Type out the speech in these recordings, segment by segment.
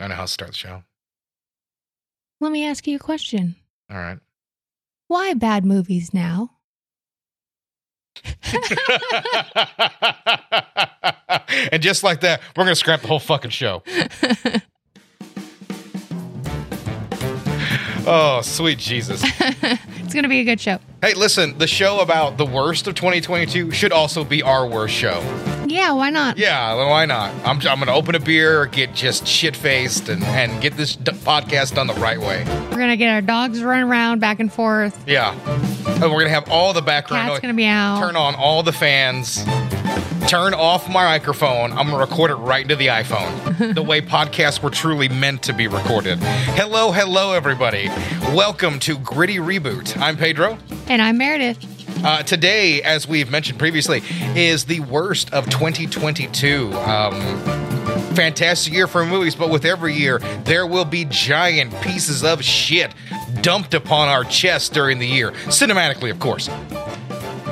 I know how to start the show. Let me ask you a question. All right. Why bad movies now? and just like that, we're going to scrap the whole fucking show. Oh, sweet Jesus. it's going to be a good show. Hey, listen, the show about the worst of 2022 should also be our worst show. Yeah, why not? Yeah, well, why not? I'm, I'm going to open a beer, get just shit faced, and, and get this d- podcast done the right way. We're going to get our dogs running around back and forth. Yeah. And we're going to have all the background Cat's noise. going to be out. Turn on all the fans. Turn off my microphone. I'm going to record it right into the iPhone. the way podcasts were truly meant to be recorded. Hello, hello, everybody. Welcome to Gritty Reboot. I'm Pedro. And I'm Meredith. Uh, today, as we've mentioned previously, is the worst of 2022. Um, fantastic year for movies, but with every year, there will be giant pieces of shit dumped upon our chests during the year. Cinematically, of course.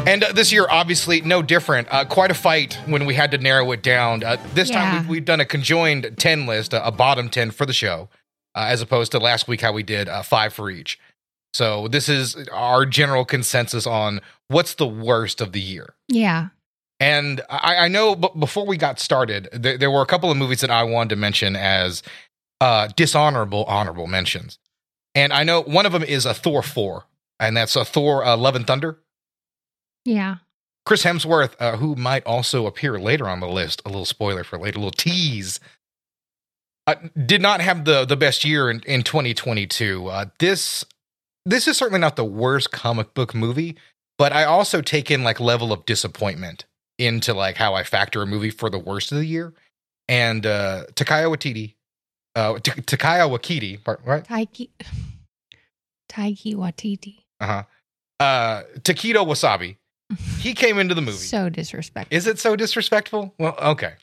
And uh, this year, obviously, no different. Uh, quite a fight when we had to narrow it down. Uh, this Yeah. time, we've, we've done a conjoined 10 list, a, a bottom 10 for the show, uh, as opposed to last week how we did uh, five for each. So, this is our general consensus on what's the worst of the year. Yeah. And I, I know before we got started, there, there were a couple of movies that I wanted to mention as uh, dishonorable, honorable mentions. And I know one of them is a Thor 4, and that's a Thor uh, Love and Thunder. Yeah. Chris Hemsworth, uh, who might also appear later on the list, a little spoiler for later, a little tease, uh, did not have the the best year in, in 2022. Uh, this this is certainly not the worst comic book movie, but I also take in like level of disappointment into like how I factor a movie for the worst of the year. And uh, Takaya Waititi, uh, T- Takaya Wakiti, right? Taiki. Taiki Watiti. Uh huh. Uh, Takedo Wasabi. He came into the movie. So disrespectful. Is it so disrespectful? Well, okay.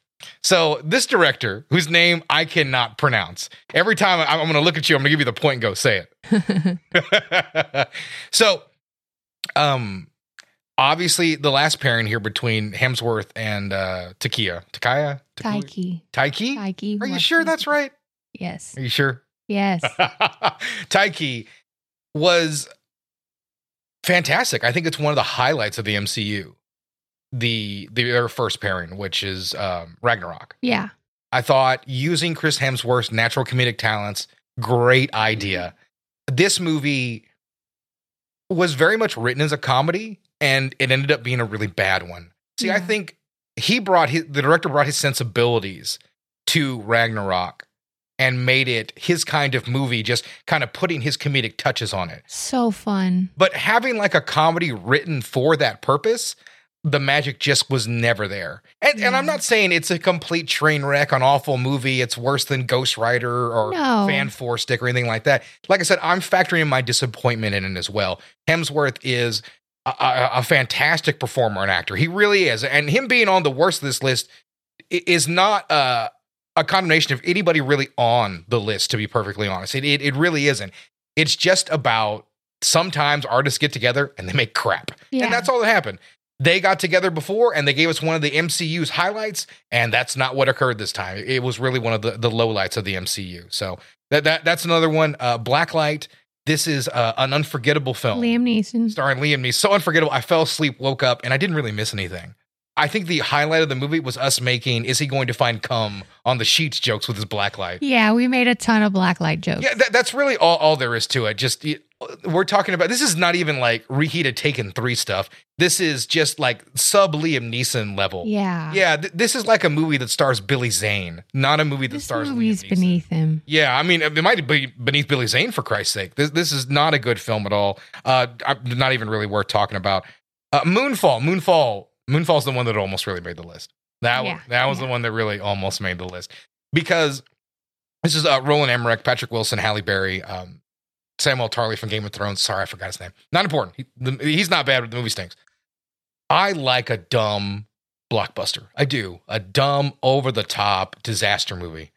So this director, whose name I cannot pronounce, every time I'm going to look at you, I'm going to give you the point and go say it. so, um, obviously the last pairing here between Hemsworth and uh, Takia, Takaya, Taiki. Taiki. Taiki. Are you sure that's right? Yes. Are you sure? Yes. Taiki was fantastic. I think it's one of the highlights of the MCU. The the their first pairing, which is um, Ragnarok. Yeah. I thought using Chris Hemsworth's natural comedic talents, great idea. This movie was very much written as a comedy, and it ended up being a really bad one. See, I think he brought his the director brought his sensibilities to Ragnarok and made it his kind of movie, just kind of putting his comedic touches on it. So fun. But having like a comedy written for that purpose, the magic just was never there. And, and I'm not saying it's a complete train wreck, an awful movie. It's worse than Ghost Rider or No. Fan Four Stick or anything like that. Like I said, I'm factoring in my disappointment in it as well. Hemsworth is a, a, a fantastic performer and actor. He really is. And him being on the worst of this list is not uh, a condemnation of anybody really on the list, to be perfectly honest. It, it, it really isn't. It's just about sometimes artists get together and they make crap. Yeah. And that's all that happened. They got together before and they gave us one of the MCU's highlights, and that's not what occurred this time. It was really one of the, the lowlights of the MCU. So that, that that's another one. Uh, Blacklight. This is uh, an unforgettable film Liam Neeson. starring Liam Neeson. So unforgettable. I fell asleep, woke up, and I didn't really miss anything. I think the highlight of the movie was us making "Is he going to find cum?" on the sheets jokes with his black light. Yeah, we made a ton of blacklight jokes. Yeah, that, that's really all, all there is to it. Just we're talking about this is not even like reheated Taken three stuff. This is just like sub Liam Neeson level. Yeah. Yeah, th- this is like a movie that stars Billy Zane, not a movie that This stars movie's Liam Neeson. beneath him. Yeah, I mean, it might be beneath Billy Zane for Christ's sake. This this is not a good film at all. Uh, I'm not even really worth talking about. Uh, Moonfall, Moonfall, Moonfall's the one that almost really made the list. That Yeah, one, that was yeah. the one that really almost made the list because this is uh, Roland Emmerich, Patrick Wilson, Halle Berry, um, Samwell Tarly from Game of Thrones. Sorry, I forgot his name. Not important. He, the, he's not bad, but the movie stinks. I like a dumb blockbuster. I do a dumb, over the top disaster movie.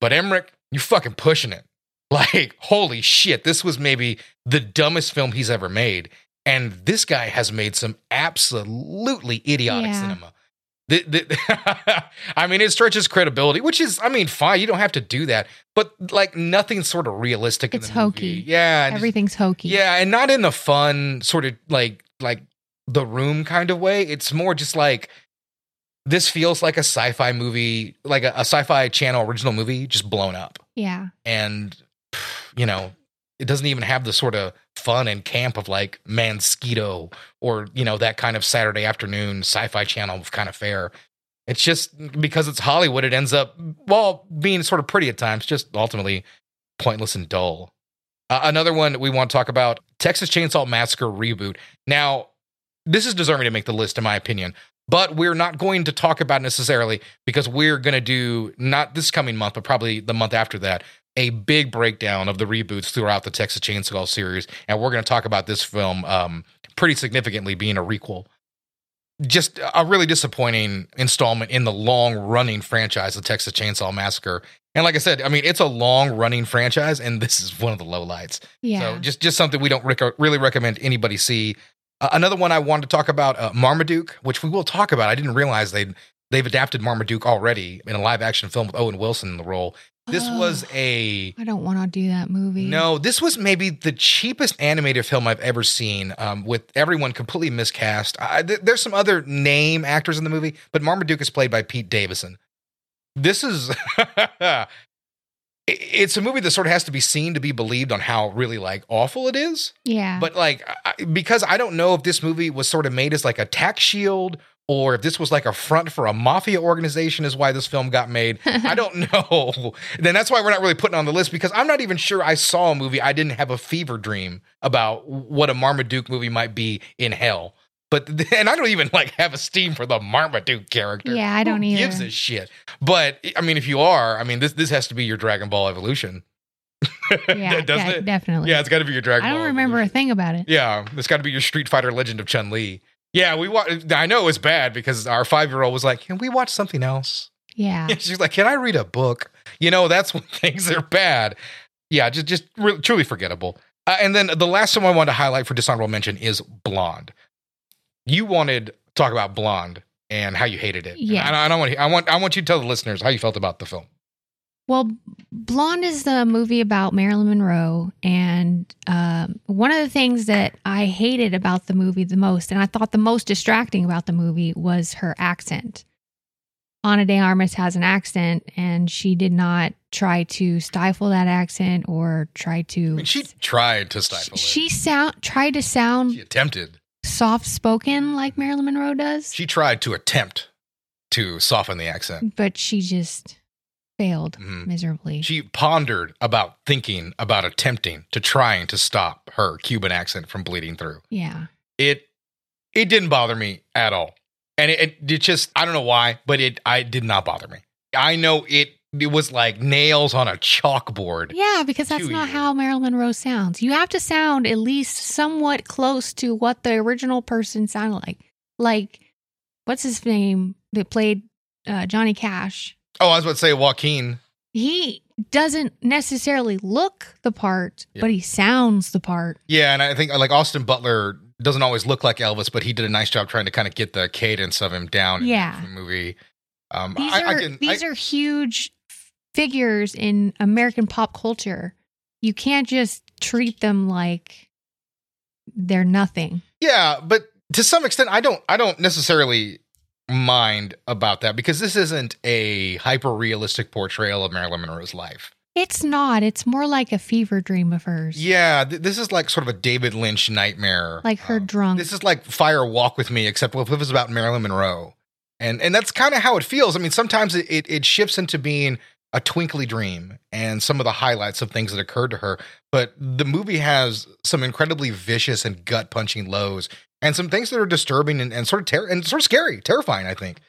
But Emmerich, you fucking pushing it. Like, holy shit, this was maybe the dumbest film he's ever made. And this guy has made some absolutely idiotic Yeah. cinema. The, the, I mean, it stretches credibility, which is, I mean, fine. You don't have to do that, but like nothing's sort of realistic. It's in the movie. hokey. Yeah, and just- Everything's hokey. yeah, and not in the fun sort of like like the room kind of way. It's more just like this feels like a sci-fi movie, like a, a sci-fi channel original movie, just blown up. Yeah. And you know, it doesn't even have the sort of fun and camp of like Mansquito or you know that kind of Saturday afternoon sci-fi channel kind of fare. It's just because it's Hollywood, it ends up well being sort of pretty at times, just ultimately pointless and dull. Uh, another one we want to talk about Texas Chainsaw Massacre reboot. Now, this is deserving to make the list, in my opinion, but we're not going to talk about necessarily because we're going to do not this coming month, but probably the month after that, a big breakdown of the reboots throughout the Texas Chainsaw series. And we're going to talk about this film um, pretty significantly being a requel. Just a really disappointing installment in the long running franchise the Texas Chainsaw Massacre. And like I said, I mean, it's a long running franchise, and this is one of the lowlights. Yeah. So just just something we don't rec- really recommend anybody see. Uh, another one I wanted to talk about, uh, Marmaduke, which we will talk about. I didn't realize they they've adapted Marmaduke already in a live action film with Owen Wilson in the role. This Oh, was a I don't want to do that movie. no, this was maybe the cheapest animated film I've ever seen, um, with everyone completely miscast. I, th- there's some other name actors in the movie, but Marmaduke is played by Pete Davidson. This is. It's a movie that sort of has to be seen to be believed on how really like awful it is. Yeah. But like, I, because I don't know if this movie was sort of made as like a tax shield or if this was like a front for a mafia organization, is why this film got made. I don't know. Then that's why we're not really putting it on the list because I'm not even sure I saw a movie I didn't have a fever dream about what a Marmaduke movie might be in hell. But and I don't even like have esteem for the Marmaduke character. Yeah, I don't Who Gives a shit. But I mean, if you are, I mean, this this has to be your Dragon Ball evolution. yeah, de- it? definitely. Yeah, it's got to be your Dragon I don't remember a thing about it. Yeah, it's got to be your Street Fighter Legend of Chun Li. Yeah, we wa- I know it was bad because our five year old was like, "Can we watch something else?" Yeah. She's like, "Can I read a book?" You know, that's when things are bad. Yeah, just just really, truly forgettable. Uh, and then the last one I wanted to highlight for dishonorable mention is Blonde. You wanted to talk about Blonde and how you hated it. Yeah. And I, I don't want I want I want you to tell the listeners how you felt about the film. Well, Blonde is the movie about Marilyn Monroe. And um, one of the things that I hated about the movie the most, and I thought the most distracting about the movie, was her accent. Ana de Armas has an accent, and she did not try to stifle that accent or try to. I mean, she tried to stifle she it. sound tried to sound She attempted. soft spoken like Marilyn Monroe does, She tried to attempt to soften the accent. but she just failed Mhm. miserably. She pondered about thinking about attempting to trying to stop her Cuban accent from bleeding through. yeah. It it didn't bother me at all. And it, it, it just I don't know why, but it I did not bother me. I know it it was like nails on a chalkboard. Yeah, because that's not you. how Marilyn Monroe sounds. You have to sound at least somewhat close to what the original person sounded like. Like, what's his name that played uh, Johnny Cash? Oh, I was about to say Joaquin. He doesn't necessarily look the part, Yeah. but he sounds the part. Yeah, and I think like Austin Butler doesn't always look like Elvis, but he did a nice job trying to kind of get the cadence of him down in Yeah. the movie. Um, These I, are I can, these I- are huge figures in American pop culture. You can't just treat them like they're nothing. Yeah, but to some extent, I don't. I don't necessarily mind about that because this isn't a hyper realistic portrayal of Marilyn Monroe's life. It's not. It's more like a fever dream of hers. Yeah, th- this is like sort of a David Lynch nightmare. Like her Um, drunk. This is like Fire Walk with Me, except if it was about Marilyn Monroe, and and that's kind of how it feels. I mean, sometimes it, it it shifts into being a twinkly dream and some of the highlights of things that occurred to her. But the movie has some incredibly vicious and gut punching lows, and some things that are disturbing and, and sort of ter- and sort of scary, terrifying. I think.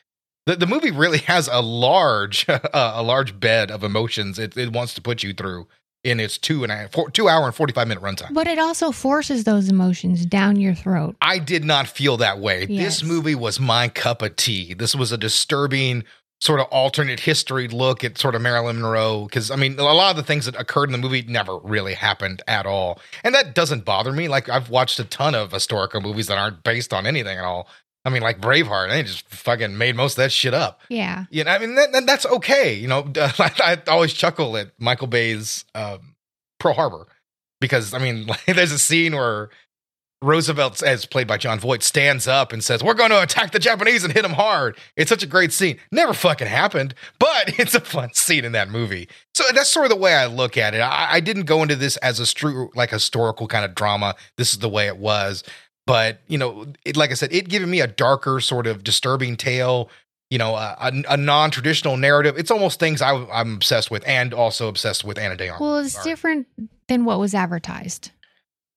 The, the movie really has a large uh, a large bed of emotions it, it wants to put you through in its two and a half four, two hour and 45 minute runtime. But it also forces those emotions down your throat. I did not feel that way. Yes. This movie was my cup of tea. This was a disturbing sort of alternate history look at sort of Marilyn Monroe. Because, I mean, a lot of the things that occurred in the movie never really happened at all. And that doesn't bother me. Like, I've watched a ton of historical movies that aren't based on anything at all. I mean, like Braveheart, they just fucking made most of that shit up. Yeah. You know, I mean, that, that- that's okay. You know, I, I always chuckle at Michael Bay's um, Pearl Harbor because, I mean, like, there's a scene where Roosevelt, as played by Jon Voight, stands up and says, We're going to attack the Japanese and hit them hard. It's such a great scene. Never fucking happened, but it's a fun scene in that movie. So that's sort of the way I look at it. I, I didn't go into this as a true, like, historical kind of drama. This is the way it was. But, you know, it, like I said, it giving me a darker, sort of disturbing tale you know, a, a, a non-traditional narrative. It's almost things I, I'm obsessed with, and also obsessed with Ana de Armas. Well, it's different than what was advertised.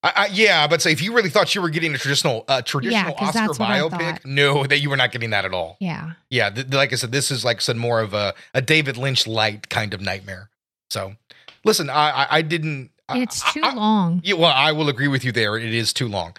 I, I, yeah, but say if you really thought you were getting a traditional, uh, traditional 'cause Oscar that's what I biopic, no, that you were not getting that at all. Yeah. Yeah, th- like I said, this is like said more of a, a David Lynch light kind of nightmare. So, listen, I I, I didn't. It's too long. Yeah, well, I will agree with you there. It is too long,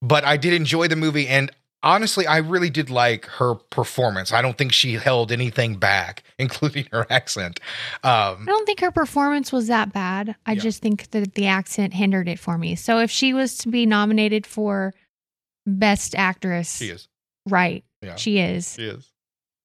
but I did enjoy the movie, and honestly, I really did like her performance. I don't think she held anything back, including her accent. Um, I don't think her performance was that bad. I Yeah. just think that the accent hindered it for me. So if she was to be nominated for best actress, she is. right, Yeah, she is. she is.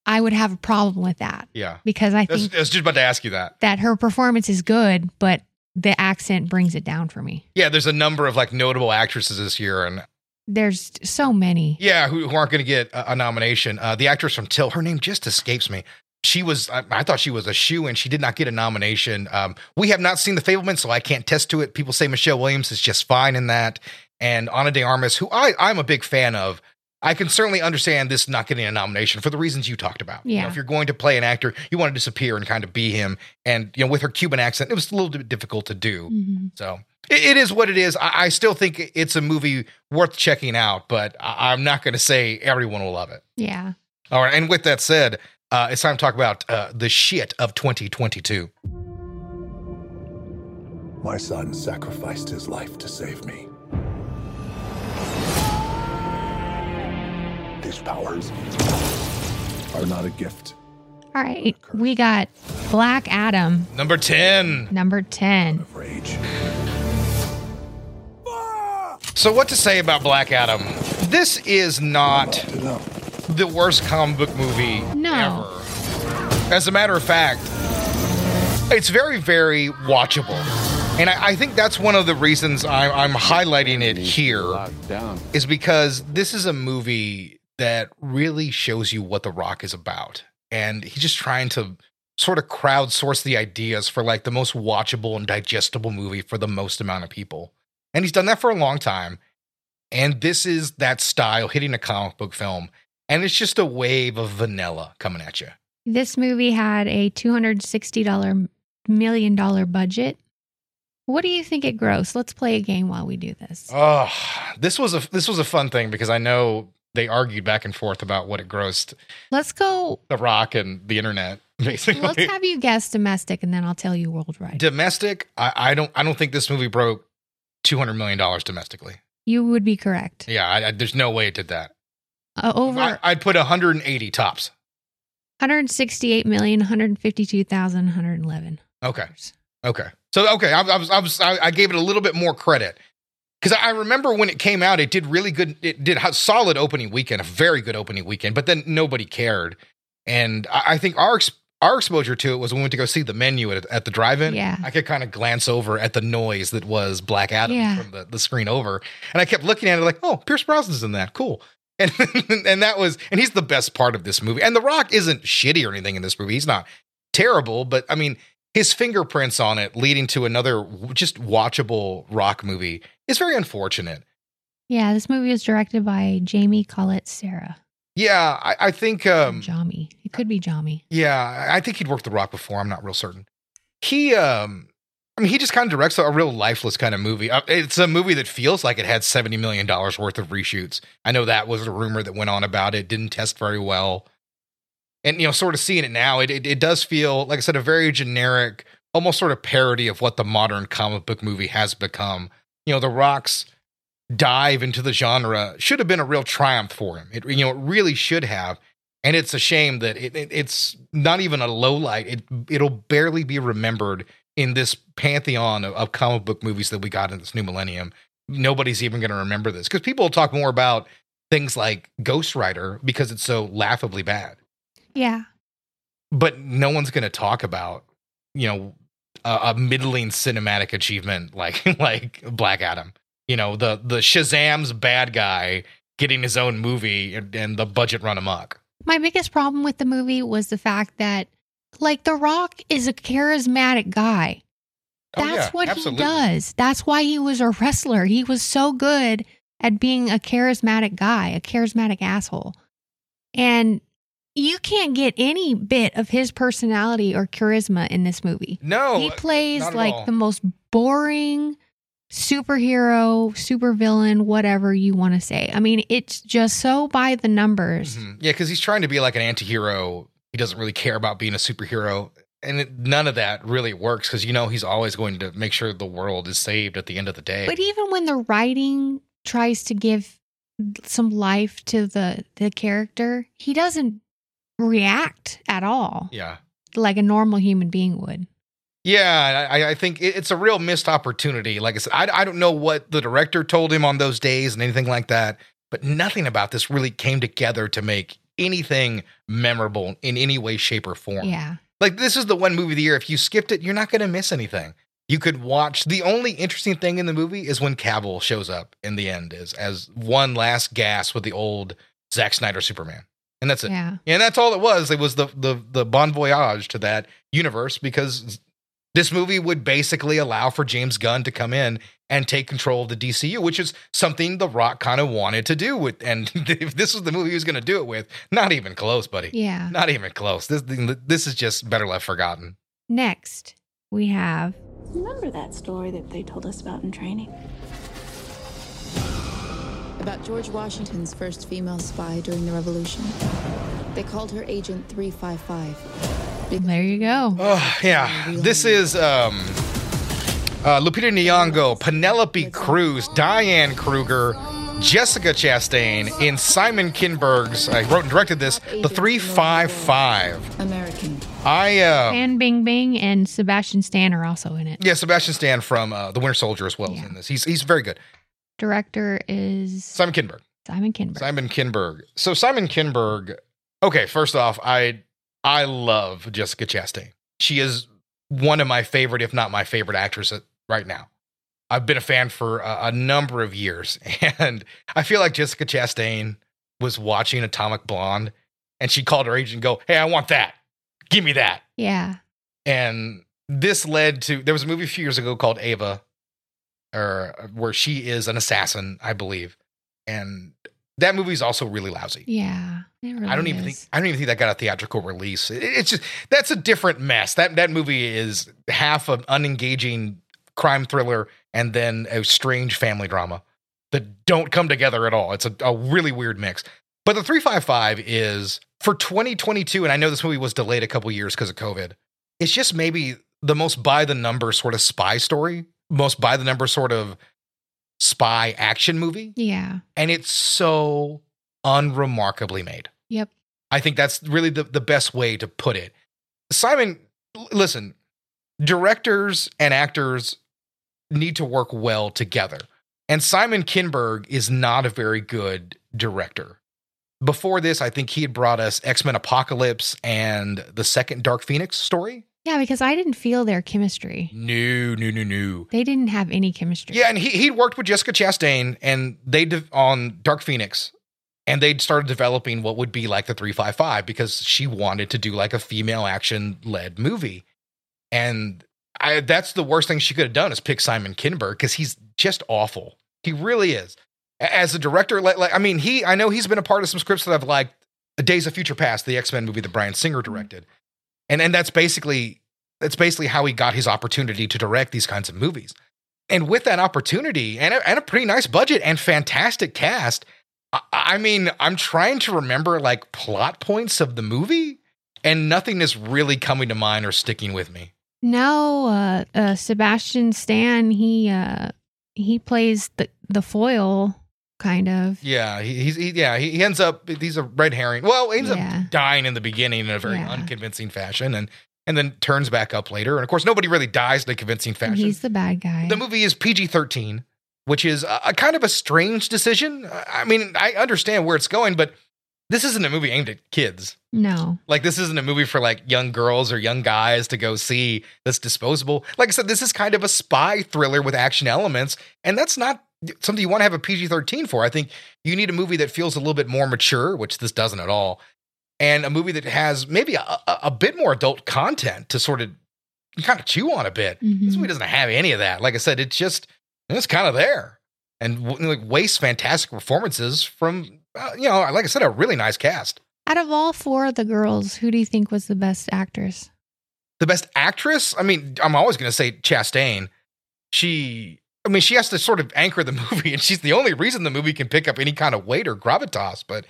I would have a problem with that Yeah, because I think I was just about to ask you that. that her performance is good, but the accent brings it down for me. Yeah, there's a number of like notable actresses this year, and There's so many. Yeah, who, who aren't going to get a, a nomination. Uh, the actress from Till, her name just escapes me. She was, I, I thought she was a shoe, and she did not get a nomination. Um, we have not seen The Fabelman, so I can't test to it. People say Michelle Williams is just fine in that, and Ana de Armas, who I, I'm a big fan of. I can certainly understand this not getting a nomination for the reasons you talked about. You know, Yeah. if you're going to play an actor, you want to disappear and kind of be him. And you know, with her Cuban accent, it was a little bit difficult to do. Mhm. So it, it is what it is. I, I still think it's a movie worth checking out, but I, I'm not going to say everyone will love it. Yeah. All right. And with that said, uh, it's time to talk about uh, the shit of 2022. My son sacrificed his life to save me. These powers are not a gift. All right. We got Black Adam, Number 10. number 10. of Rage. So, what to say about Black Adam? This is not To them. The worst comic book movie No. ever. As a matter of fact, it's very, very watchable. And I, I think that's one of the reasons I'm, I'm highlighting it here. Is because this is a movie that really shows you what The Rock is about. And he's just trying to sort of crowdsource the ideas for like the most watchable and digestible movie for the most amount of people. And he's done that for a long time. And this is that style hitting a comic book film. And it's just a wave of vanilla coming at you. This movie had a $260 million budget. What do you think it grossed? Let's play a game while we do this. Oh, this was a this was a fun thing because I know they argued back and forth about what it grossed Let's go. The Rock and the internet, basically. Let's have you guess domestic and then I'll tell you worldwide. domestic I, I don't i don't think this movie broke 200 million dollars domestically You would be correct. yeah I, I- there's no way it did that Uh, over I, i'd put 180 tops 168 million, 152,000, 111. okay okay so okay i, I was i was I, I gave it a little bit more credit because I remember when it came out, it did really good. It did a solid opening weekend, a very good opening weekend. But then nobody cared, and I, I think our our exposure to it was when we went to go see the menu at, at the drive-in. Yeah. I could kind of glance over at the noise that was Black Adam Yeah. from the, the screen over, and I kept looking at it like, oh, Pierce Brosnan's in that, cool. And and that was, and he's the best part of this movie. And The Rock isn't shitty or anything in this movie. He's not terrible, but I mean, his fingerprints on it, leading to another just watchable Rock movie, is very unfortunate. Yeah, this movie was directed by Jamie Collet-Serra. Yeah, I, I think. Um, Jami. It could be Jami. yeah, I think he'd worked The Rock before. I'm not real certain. He, um, I mean, he just kind of directs a, real lifeless kind of movie. Uh, it's a movie that feels like it had seventy million dollars worth of reshoots. I know that was a rumor that went on about it. Didn't test very well, and you know, sort of seeing it now, it, it it does feel like I said, a very generic, almost sort of parody of what the modern comic book movie has become. You know, The Rock's dive into the genre should have been a real triumph for him. It you know, it really should have. And it's a shame that it, it, it's not even a low light. It it'll barely be remembered in this pantheon of, of comic book movies that we got in this new millennium. Nobody's even going to remember this because people will talk more about things like Ghost Rider because it's so laughably bad. Yeah. But no one's going to talk about, you know, a, a middling cinematic achievement like like Black Adam. You know, the the Shazam's bad guy getting his own movie and, and the budget run amok. My biggest problem with the movie was the fact that, like, The Rock is a charismatic guy. Oh, That's yeah, what absolutely. he does. That's why he was a wrestler. He was so good at being a charismatic guy, a charismatic asshole. And you can't get any bit of his personality or charisma in this movie. No, he plays Oh, not at like all. the most boring superhero, supervillain, whatever you want to say. I mean, it's just so by the numbers. Mhm. Yeah, because he's trying to be like an anti-hero. He doesn't really care about being a superhero. And it, none of that really works because you know he's always going to make sure the world is saved at the end of the day. But even when the writing tries to give some life to the the character, he doesn't react at all yeah. like a normal human being would. Yeah, I, I think it's a real missed opportunity. Like I said, I, I don't know what the director told him on those days and anything like that, but nothing about this really came together to make anything memorable in any way, shape, or form. Yeah. Like this is the one movie of the year. If you skipped it, you're not going to miss anything. You could watch. The only interesting thing in the movie is when Cavill shows up in the end, as as one last gas with the old Zack Snyder Superman, and that's it. Yeah. And that's all it was. It was the the the bon voyage to that universe because this movie would basically allow for James Gunn to come in and take control of the DCU, which is something The Rock kind of wanted to do with. And if this was the movie he was going to do it with, not even close, buddy. Yeah. Not even close. This this is just better left forgotten. Next, we have Remember that story that they told us about in training? about George Washington's first female spy during the Revolution. They called her Agent 355. Because there you go. Oh yeah, this is um, uh, Lupita Nyong'o, Penelope Cruz, Diane Kruger, Jessica Chastain in Simon Kinberg's. I wrote and directed this. The three five five. American. I uh, And Bing Bing and Sebastian Stan are also in it. yeah, Sebastian Stan from uh, The Winter Soldier as well is Yeah. in this. He's he's very good. Director is Simon Kinberg. Simon Kinberg. Simon Kinberg. So Simon Kinberg. Okay, first off, I I love Jessica Chastain. She is one of my favorite, if not my favorite actress right now. I've been a fan for a, a number of years, and I feel like Jessica Chastain was watching Atomic Blonde, and she called her agent and go, "Hey, I want that. Give me that." Yeah. and this led to there was a movie a few years ago called Ava, or where she is an assassin, I believe, and that movie is also really lousy. Yeah. Really I don't even is. think I don't even think that got a theatrical release. It- it's just that's a different mess. That that movie is half an unengaging crime thriller and then a strange family drama that don't come together at all. It's a, a really weird mix. But the 355 is for 2022, and I know this movie was delayed a couple years because of COVID. It's just maybe the most by the number sort of spy story, most by the number sort of spy action movie. Yeah. And it's so unremarkably made. Yep. I think that's really the, the best way to put it. Simon, l- listen, directors and actors need to work well together. And Simon Kinberg is not a very good director. Before this, I think he had brought us X Men Apocalypse and the second Dark Phoenix story. Yeah, because I didn't feel their chemistry. No, no, no, no. They didn't have any chemistry. Yeah, and he he'd worked with Jessica Chastain, and they de- on Dark Phoenix, and they'd started developing what would be like the three five five because she wanted to do like a female action led movie, and I that's the worst thing she could have done is pick Simon Kinberg because he's just awful. He really is. As a director, like, like I mean, he I know he's been a part of some scripts that I've liked. Days of Future Past, the X Men movie that Bryan Singer mm-hmm. directed, and and that's basically that's basically how he got his opportunity to direct these kinds of movies. And with that opportunity and a, and a pretty nice budget and fantastic cast, I, mean, I'm trying to remember like plot points of the movie, and nothing is really coming to mind or sticking with me. No, uh, uh, Sebastian Stan, he uh, he plays the the foil kind of. Yeah, he, he's he, yeah he, ends up he's a red herring. Well, he ends Yeah. up dying in the beginning in a very Yeah. unconvincing fashion, and and then turns back up later. And of course, nobody really dies in a convincing fashion. he's the bad guy. The movie is PG 13. Which is a, a kind of a strange decision. I mean, I understand where it's going, but this isn't a movie aimed at kids. No. Like this isn't a movie for like young girls or young guys to go see that's disposable. Like I said, this is kind of a spy thriller with action elements, and that's not something you want to have a PG-13 for. I think you need a movie that feels a little bit more mature, which this doesn't at all, and a movie that has maybe a, a, a bit more adult content to sort of kind of chew on a bit. This Mhm. movie doesn't have any of that. Like I said, it's just it's kind of there and like waste fantastic performances from uh, you know, like I said, a really nice cast. Out of all four of the girls, who do you think was the best actress? The best actress, I mean, I'm always going to say Chastain. She, I mean, she has to sort of anchor the movie, and she's the only reason the movie can pick up any kind of weight or gravitas. But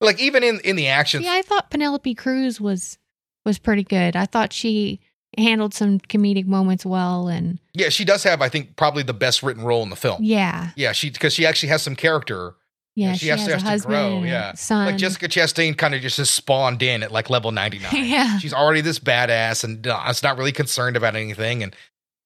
like even in in the action, Yeah, I thought Penelope Cruz was was pretty good. I thought she handled some comedic moments well, and yeah, she does have, I think, probably the best written role in the film. yeah, Yeah, she because she actually has some character. yeah, she she, has has, has to husband, grow, yeah. son. Like Jessica Chastain kind of just has spawned in at like level 99. Yeah. She's already this badass and uh, it's not really concerned about anything. And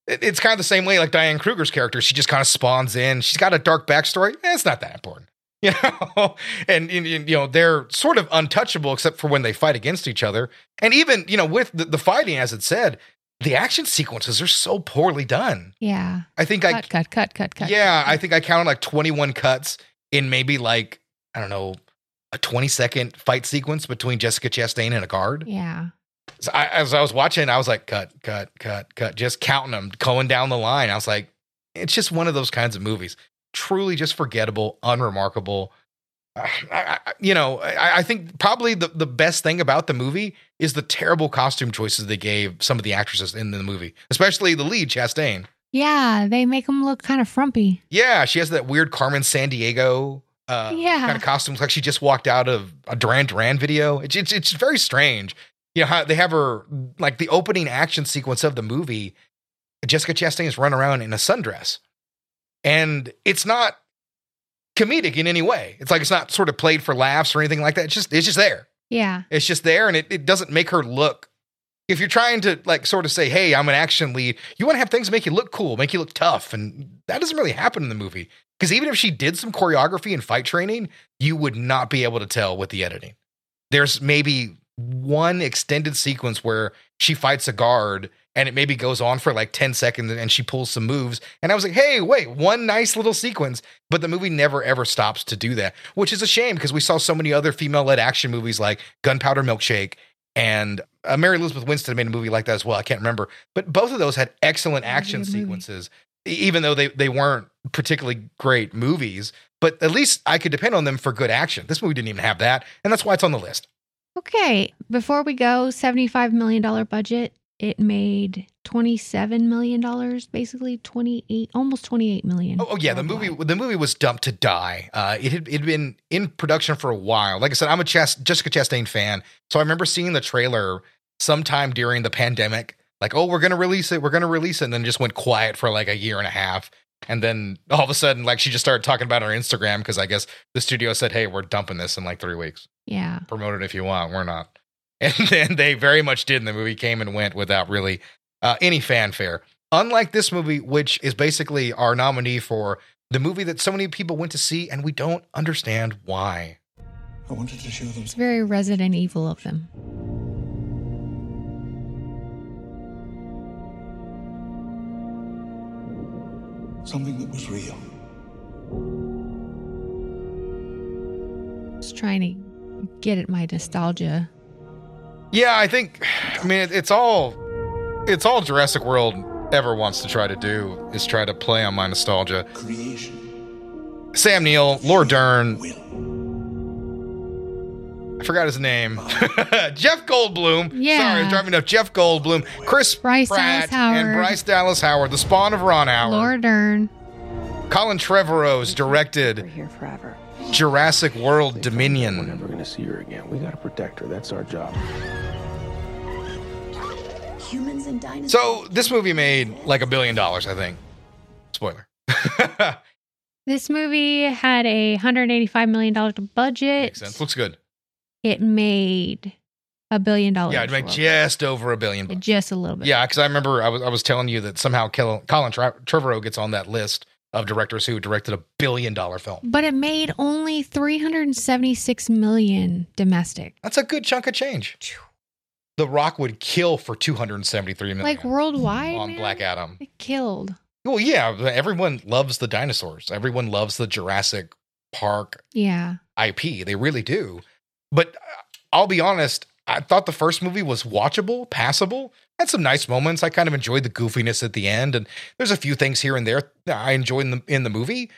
it, it's kind of the same way like Diane Kruger's character. She just kind of spawns in. She's got a dark backstory. Eh, it's not that important. You know, and, and, you know they're sort of untouchable except for when they fight against each other. And even you know with the, the fighting, as it said, the action sequences are so poorly done. yeah, I think I cut, cut, cut, cut, cut. yeah, I think I counted like 21 cuts in maybe like, I don't know, a 20 second fight sequence between Jessica Chastain and a guard. yeah, So I, as I was watching, I was like, cut, cut, cut, cut, just counting them, going down the line. I was like, it's just one of those kinds of movies. Truly just forgettable, unremarkable. I, I, you know, I, I think probably the, the best thing about the movie is the terrible costume choices they gave some of the actresses in the movie, especially the lead, Chastain. yeah. They make them look kind of frumpy. Yeah, she has that weird Carmen Sandiego uh, Yeah. kind of costume. It's like she just walked out of a Duran Duran video. It's, it's it's very strange. You know how they have her like the opening action sequence of the movie. Jessica Chastain is running around in a sundress, and it's not comedic in any way. It's like it's not sort of played for laughs or anything like that. It's just it's just there. Yeah, It's just there, and it, it doesn't make her look. If you're trying to like sort of say, "Hey, I'm an action lead," you want to have things make you look cool, make you look tough, and that doesn't really happen in the movie. Because even if she did some choreography and fight training, you would not be able to tell with the editing. There's maybe one extended sequence where she fights a guard and it maybe goes on for like 10 seconds and she pulls some moves. And I was like, hey, wait, one nice little sequence. But the movie never ever stops to do that, which is a shame because we saw so many other female led action movies like Gunpowder Milkshake and uh, Mary Elizabeth Winstead made a movie like that as well. I can't remember. But both of those had excellent That was a action sequences, even though they, they weren't particularly great movies. But at least I could depend on them for good action. This movie didn't even have that. And that's why it's on the list. Okay, before we go, $75 million budget. It made $27 million, basically 28, almost 28 million. Oh, oh yeah, the movie the movie was dumped to die. Uh, it had it had been in production for a while. Like I said, I'm a Chas- Jessica Chastain fan, so I remember seeing the trailer sometime during the pandemic. Like, oh, we're gonna release it, we're gonna release it, and then just went quiet for like a year and a half. And then all of a sudden, like she just started talking about it on Instagram because I guess the studio said, "Hey, we're dumping this in like three weeks. Yeah. Promote it if you want. We're not." And then they very much did, and the movie came and went without really uh, any fanfare. Unlike this movie, which is basically our nominee for the movie that so many people went to see, and we don't understand why. I wanted to show them It's very Resident Evil of them. something that was real. Just trying to get at my nostalgia. Yeah, I think. I mean, it, it's all. It's all Jurassic World ever wants to try to do is try to play on my nostalgia. Creation Sam Neill, Laura Dern, will. I forgot his name. Jeff Goldblum. Yeah. Sorry, I'm driving up. Jeff Goldblum, Chris Bryce Pratt, Dallas Howard. and Bryce Dallas Howard, the spawn of Ron Howard. Laura Dern. Colin Trevorrow's We're directed here forever. Jurassic World Dominion. We're never gonna see her again. We gotta protect her. That's our job. Humans and dinosaurs. So this movie made like a billion dollars, I think. Spoiler. This movie had a $185 million budget. Makes sense. Looks good. It made a billion dollars. Yeah, it made worldwide. just over a billion bucks. just a little bit. Yeah, because I remember I was I was telling you that somehow Colin Tre- Trevorrow gets on that list of directors who directed a billion dollar film. But it made only 376 million domestic. That's a good chunk of change. The Rock would kill for 273 million Like worldwide, on man, Black Adam. it killed. Well, yeah, everyone loves the dinosaurs. Everyone loves the Jurassic Park Yeah. IP. They really do. But uh, I'll be honest, I thought the first movie was watchable, passable. Had some nice moments. I kind of enjoyed the goofiness at the end, and there's a few things here and there that I enjoyed in the in the movie.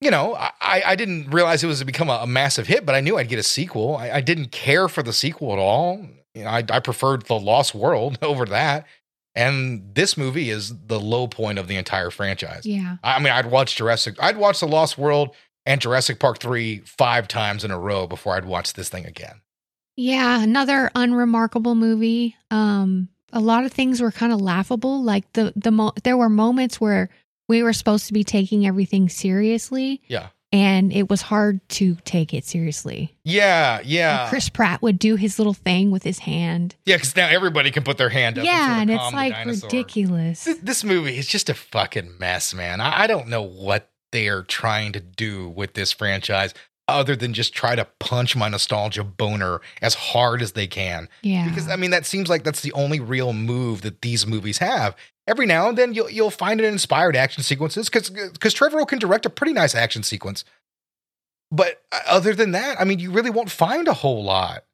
You know, I, I didn't realize it was to become a, a massive hit, but I knew I'd get a sequel. I, I didn't care for the sequel at all. You know, I, I preferred the Lost World over that, and this movie is the low point of the entire franchise. Yeah. I mean, I'd watch Jurassic. I'd watch The Lost World and Jurassic Park three five times in a row before I'd watch this thing again. Yeah, another unremarkable movie. Um, a lot of things were kind of laughable. Like the the mo- there were moments where we were supposed to be taking everything seriously, Yeah, and it was hard to take it seriously. yeah, yeah, Chris Pratt would do his little thing with his hand. yeah. Because now everybody can put their hand up. yeah, and, and it's like dinosaur. ridiculous. Th- This movie is just a fucking mess, man. I, I don't know what they are trying to do with this franchise, other than just try to punch my nostalgia boner as hard as they can. Yeah, because I mean that seems like that's the only real move that these movies have. Every now and then you'll you'll find an inspired action sequences because because Trevorrow can direct a pretty nice action sequence. But uh, other than that, I mean, you really won't find a whole lot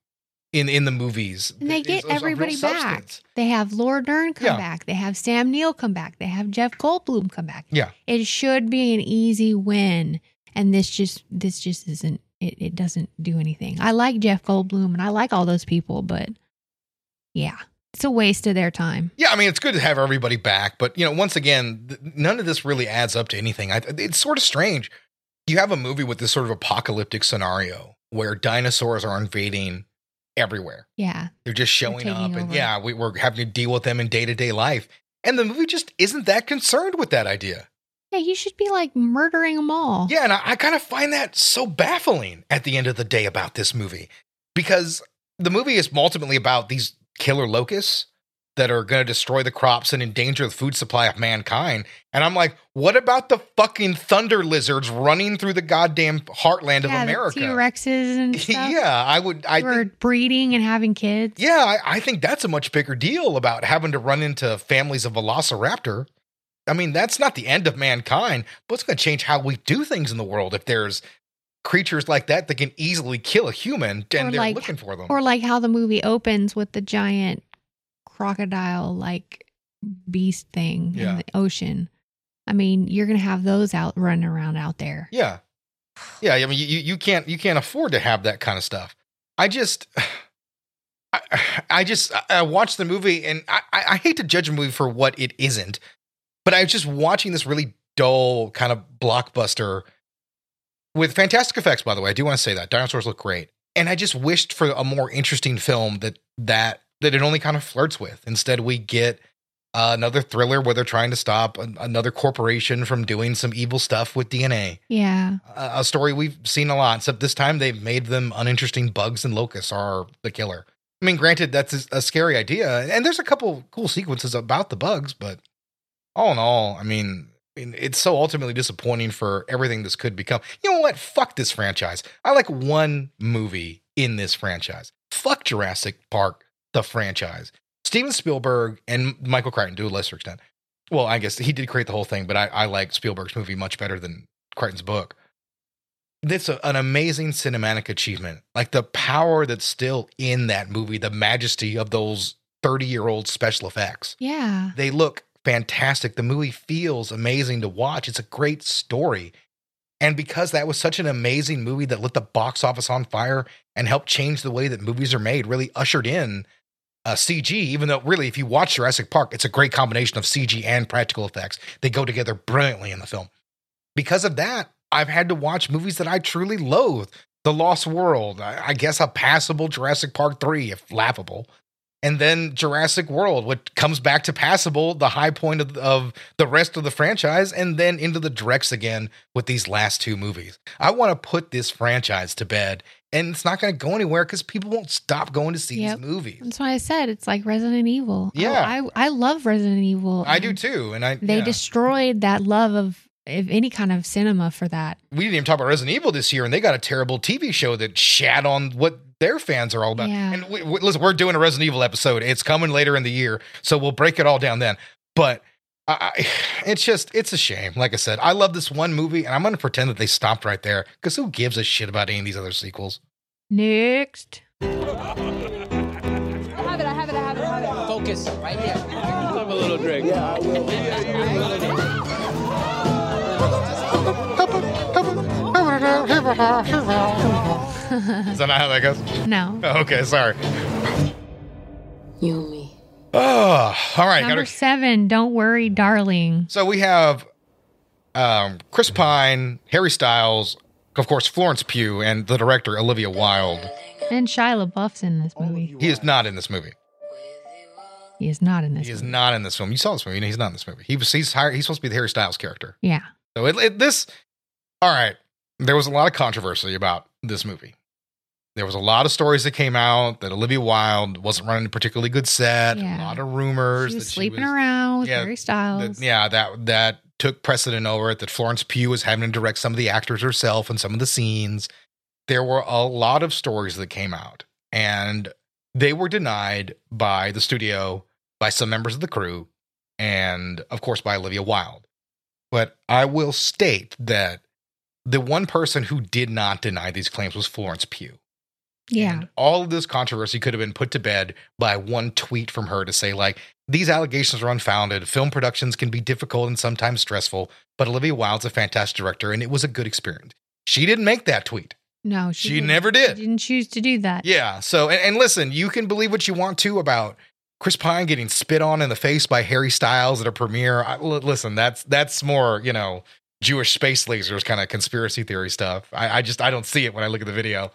in in the movies. and they get is of- of real everybody back. substance. They have Laura Dern come Yeah. back. They have Sam Neill come back. They have Jeff Goldblum come back. Yeah. it should be an easy win, and this just this just isn't. It, it doesn't do anything. I like Jeff Goldblum and I like all those people, but yeah, it's a waste of their time. Yeah, I mean, it's good to have everybody back, but you know, once again, th- none of this really adds up to anything. I, it's sort of strange. You have a movie with this sort of apocalyptic scenario where dinosaurs are invading everywhere. Yeah, They're just showing taking up, and yeah, we, we're having to deal with them in day to day life. And the movie just isn't that concerned with that idea. Yeah, you should be like murdering them all. Yeah, and I, I kind of find that so baffling at the end of the day about this movie because the movie is ultimately about these killer locusts that are going to destroy the crops and endanger the food supply of mankind. And I'm like, what about the fucking thunder lizards running through the goddamn heartland of America? T Rexes and stuff. yeah, I would. I think, breeding and having kids. yeah, I, I think that's a much bigger deal about having to run into families of Velociraptor. I mean, that's not the end of mankind, but it's going to change how we do things in the world if there's creatures like that that can easily kill a human and Or they're like- looking for them. Or like how the movie opens with the giant crocodile like beast thing Yeah. in the ocean. I mean, you're gonna have those out running around out there. yeah. Yeah, I mean you you can't you can't afford to have that kind of stuff. I just I, I just I- watched the movie and I I hate to judge a movie for what it isn't, but I was just watching this really dull kind of blockbuster with fantastic effects. By the way, I do want to say that dinosaurs look great, and I just wished for a more interesting film that that that it only kind of flirts with. Instead, we get uh, another thriller where they're trying to stop an, another corporation from doing some evil stuff with DNA Yeah. a a story we've seen a lot, except this time they've made them uninteresting. Bugs and locusts are the killer. I mean, granted, that's a- a scary idea, and there's a couple cool sequences about the bugs, but all in all, I mean, it's so ultimately disappointing for everything this could become. You know what? Fuck this franchise. I like one movie in this franchise. Fuck Jurassic Park, the franchise. Steven Spielberg and Michael Crichton to a lesser extent. Well, I guess he did create the whole thing, but I, I like Spielberg's movie much better than Crichton's book. It's a, an amazing cinematic achievement. Like the power that's still in that movie, the majesty of those 30 year old special effects. Yeah. They look fantastic. The movie feels amazing to watch. It's a great story. And because that was such an amazing movie that lit the box office on fire and helped change the way that movies are made, really ushered in uh, CG, even though really, if you watch Jurassic Park, it's a great combination of CG and practical effects. They go together brilliantly in the film. Because of that, I've had to watch movies that I truly loathe. The Lost World, I, I guess a passable Jurassic Park 3, if laughable. And then Jurassic World, which comes back to passable, the high point of, of the rest of the franchise, and then into the dregs again with these last two movies. I want to put this franchise to bed, and it's not going to go anywhere because people won't stop going to see Yep. these movies. That's why I said it's like Resident Evil. I- Yeah. I I, love Resident Evil. I do too, and I They yeah. destroyed that love of if any kind of cinema for that. We didn't even talk about Resident Evil this year, and they got a terrible TV show that shat on what their fans are all about. Yeah. And we, we- listen, we're doing a Resident Evil episode. It's coming later in the year, so we'll break it all down then. But I, I- it's just, it's a shame. Like I said, I love this one movie, and I'm going to pretend that they stopped right there because who gives a shit about any of these other sequels? Next. I have it. I have it. I have it. I have it. Focus right here. Have a little drink. Yeah, I will. Is that not how that goes? No. Oh, okay, sorry. You and me. Oh, all right. Number Gotta, seven, Don't Worry, Darling. so we have um, Chris Pine, Harry Styles, of course, Florence Pugh, and the director Olivia Wilde. And Shia LaBeouf's in this movie. He is not in this movie. He is not in this He is movie. not in this film. You saw this movie. He's not in this movie. He was he's hired, he's supposed to be the Harry Styles character. Yeah. So it, it, this, all right. There was a lot of controversy about this movie. There was a lot of stories that came out that Olivia Wilde wasn't running a particularly good set. A lot of rumors She was that sleeping she was, around with yeah, Harry Styles. that, yeah, that that took precedent over it. That Florence Pugh was having to direct some of the actors herself and some of the scenes. There were a lot of stories that came out, and they were denied by the studio, by some members of the crew, and of course by Olivia Wilde. But I will state that the one person who did not deny these claims was Florence Pugh. Yeah. And all of this controversy could have been put to bed by one tweet from her to say, like, these allegations are unfounded. Film productions can be difficult and sometimes stressful, but Olivia Wilde's a fantastic director and it was a good experience. She didn't make that tweet. No, She didn't- never did. She didn't choose to do that. Yeah. So, and, and listen, you can believe what you want to about Chris Pine getting spit on in the face by Harry Styles at a premiere. I, li- listen, that's that's more you know Jewish space lasers kind of conspiracy theory stuff. I, I just I don't see it when I look at the video.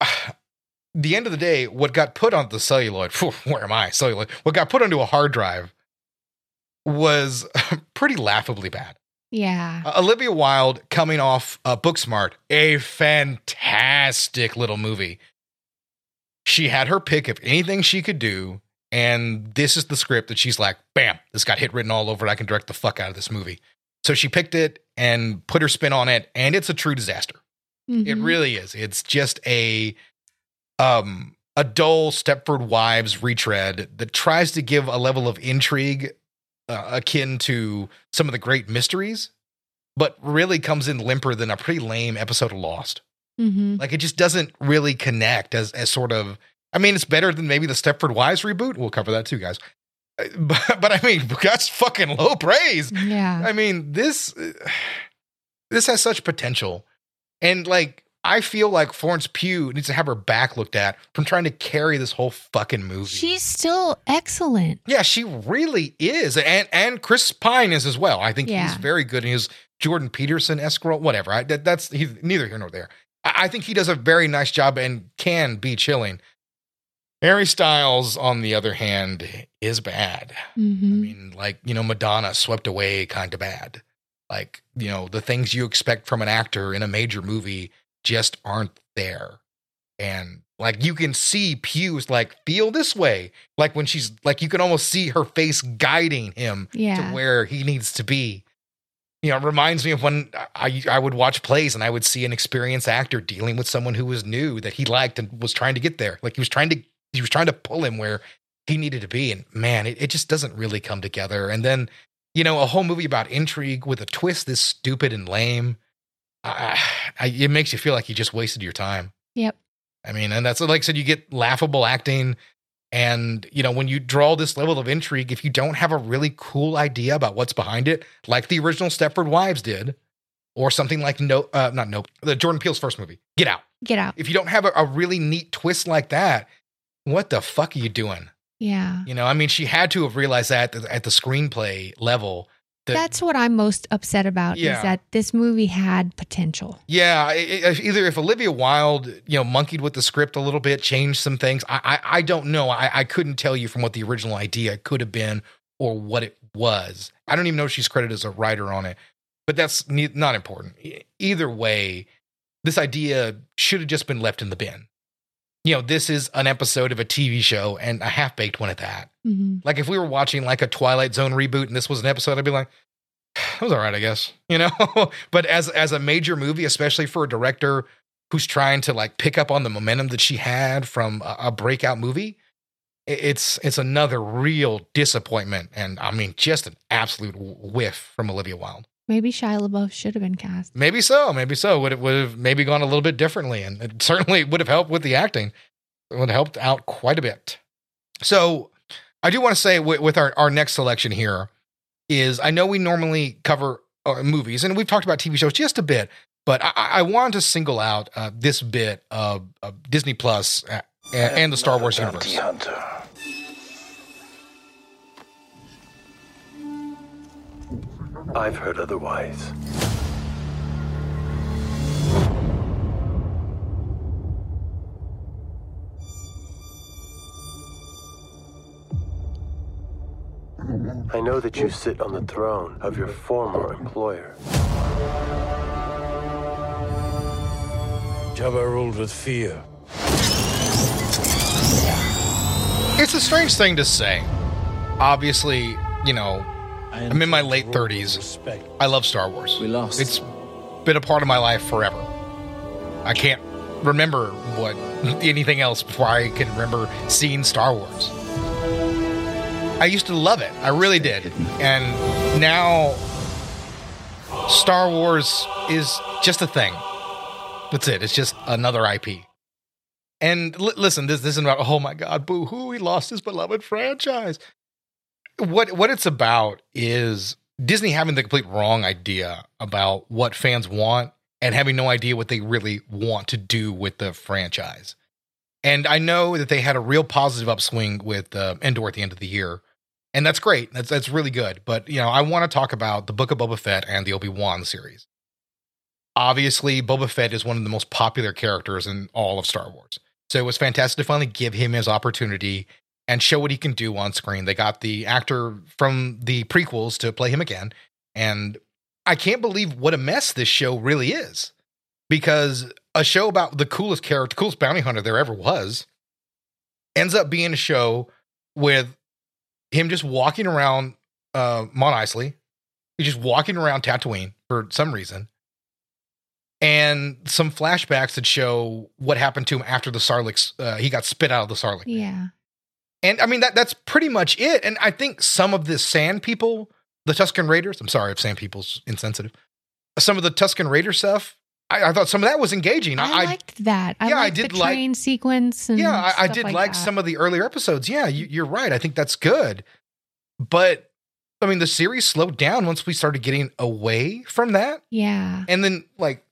the end of the day, what got put on the celluloid? Where am I? Celluloid. What got put onto a hard drive was pretty laughably bad. Yeah. Uh, Olivia Wilde coming off uh, Booksmart, a fantastic little movie. She had her pick of anything she could do, and this is the script that she's like, bam, this got hit written all over it. I can direct the fuck out of this movie. So she picked it and put her spin on it, and it's a true disaster. It Mhm. really is. It's just a um a dull Stepford Wives retread that tries to give a level of intrigue uh, akin to some of the great mysteries, but really comes in limper than a pretty lame episode of Lost. Mhm. Like it just doesn't really connect as as sort of. I mean, it's better than maybe the Stepford Wives reboot. We'll cover that too, guys. Uh, But, but I mean, that's fucking low praise. Yeah. I mean, this this has such potential. And like I feel like Florence Pugh needs to have her back looked at from trying to carry this whole fucking movie. She's still excellent. yeah, she really is. And and Chris Pine is as well. I think Yeah. he's very good in his Jordan Peterson esque role, whatever. I, that, that's he's neither here nor there. I, I think he does a very nice job and can be chilling. Harry Styles, on the other hand, is bad. I hmm mean, like, you know, Madonna swept away kind of bad. Like, you know, the things you expect from an actor in a major movie just aren't there. And like you can see Pugh's like feel this way. Like when she's like you can almost see her face guiding him Yeah. to where he needs to be. You know, it reminds me of when I I would watch plays and I would see an experienced actor dealing with someone who was new that he liked and was trying to get there. Like he was trying to he was trying to pull him where he needed to be. And man, it, it just doesn't really come together. And then, you know, a whole movie about intrigue with a twist this stupid and lame. I, I, it makes you feel like you just wasted your time. Yep. I mean, and that's like I said, you get laughable acting. And, you know, when you draw this level of intrigue, if you don't have a really cool idea about what's behind it, like the original Stepford Wives did, or something like No, uh, not Nope, the Jordan Peele's first movie, Get Out. Get out. If you don't have a, a really neat twist like that, what the fuck are you doing? Yeah. You know, I mean, she had to have realized that at the, at the screenplay level. That, That's what I'm most upset about Yeah. is that this movie had potential. yeah, i- i- either if Olivia Wilde, you know, monkeyed with the script a little bit, changed some things. I, I, I don't know. I, I couldn't tell you from what the original idea could have been or what it was. I don't even know if she's credited as a writer on it, but that's ne- not important. Either way, this idea should have just been left in the bin. You know, this is an episode of a TV show and a half baked one at that. hmm Like if we were watching like a Twilight Zone reboot and this was an episode, I'd be like, it was all right, I guess. You know, but as as a major movie, especially for a director who's trying to like pick up on the momentum that she had from a, a breakout movie, it's it's another real disappointment, and I mean, just an absolute whiff from Olivia Wilde. Maybe Shia LaBeouf should have been cast. Maybe so, maybe so. Would it would have maybe gone a little bit differently, and it certainly would have helped with the acting. It would have helped out quite a bit. So, I do want to say with, with our our next selection here is I know we normally cover uh, movies, and we've talked about TV shows just a bit, but I, I wanted to single out uh, this bit of, of Disney uh, and, and the Star Wars universe. hunter. I've heard otherwise. I know that you sit on the throne of your former employer. Jabba ruled with fear. It's a strange thing to say. Obviously, you know, I'm in my late 30s. I love Star Wars. We lost. It's been a part of my life forever. I can't remember what anything else before I can remember seeing Star Wars. I used to love it. I really did. And now Star Wars is just a thing. That's it. It's just another IP. And li- listen, this, this isn't about oh my god, boo hoo, he lost his beloved franchise. What what it's about is Disney having the complete wrong idea about what fans want and having no idea what they really want to do with the franchise. And I know that they had a real positive upswing with uh, Andor at the end of the year, and that's great. That's that's really good. But you know, I want to talk about the Book of Boba Fett and the Obi Wan series. Obviously, Boba Fett is one of the most popular characters in all of Star Wars, so it was fantastic to finally give him his opportunity and show what he can do on screen. They got the actor from the prequels to play him again, and I can't believe what a mess this show really is. Because a show about the coolest character, coolest bounty hunter there ever was, ends up being a show with him just walking around uh, Mos Eisley. He's just walking around Tatooine for some reason. And some flashbacks that show what happened to him after the Sarlacc, uh, he got spit out of the Sarlacc. Yeah. And I mean that that's pretty much it. And I think some of the Sand People, the Tusken Raiders. I'm sorry if Sand People's insensitive. Some of the Tusken Raider stuff. I, I thought some of that was engaging. I, liked that. I yeah, I did the like- sequence yeah, I, I did like, like, some of the earlier episodes. Yeah, you, you're right. I think that's good. But I mean, the series slowed down once we started getting away from that, Yeah. and then like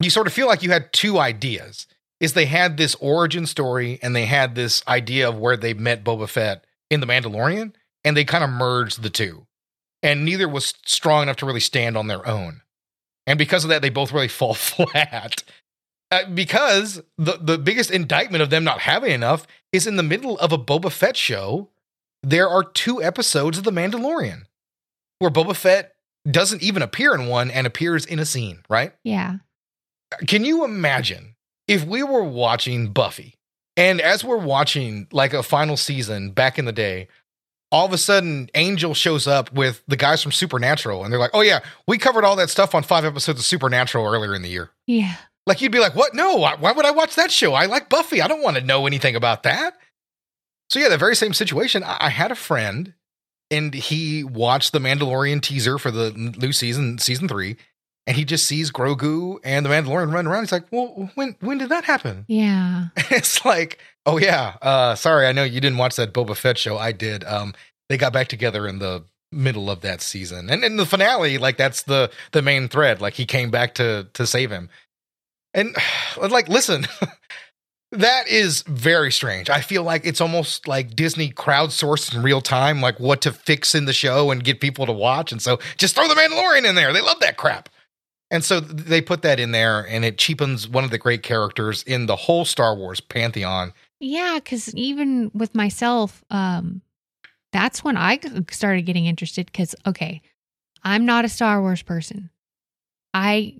you sort of feel like you had two ideas. Is they had this origin story and they had this idea of where they met Boba Fett in the Mandalorian, and they kind of merged the two, and neither was strong enough to really stand on their own, and because of that, they both really fall flat. Uh, because the the biggest indictment of them not having enough is in the middle of a Boba Fett show. There are two episodes of The Mandalorian where Boba Fett doesn't even appear in one and appears in a scene, right? Yeah. Can you imagine if we were watching Buffy and as we're watching like a final season back in the day, all of a sudden Angel shows up with the guys from Supernatural and they're like, oh yeah, we covered all that stuff on five episodes of Supernatural earlier in the year. Yeah. Like you'd be like, what? No, why would I watch that show? I like Buffy. I don't want to know anything about that. So yeah, the very same situation. I had a friend, and he watched the Mandalorian teaser for the new season, season three, and he just sees Grogu and the Mandalorian running around. He's like, well, when when did that happen? Yeah. it's like, oh yeah, uh, sorry, I know you didn't watch that Boba Fett show. I did. Um, they got back together in the middle of that season, and in the finale, like that's the the main thread. Like he came back to to save him, and like, listen. That is very strange. I feel like it's almost like Disney crowdsourced in real time, like what to fix in the show and get people to watch. And so just throw the Mandalorian in there. They love that crap. And so they put that in there and it cheapens one of the great characters in the whole Star Wars pantheon. Yeah, because even with myself, um, that's when I started getting interested. Because okay, I'm not a Star Wars person. I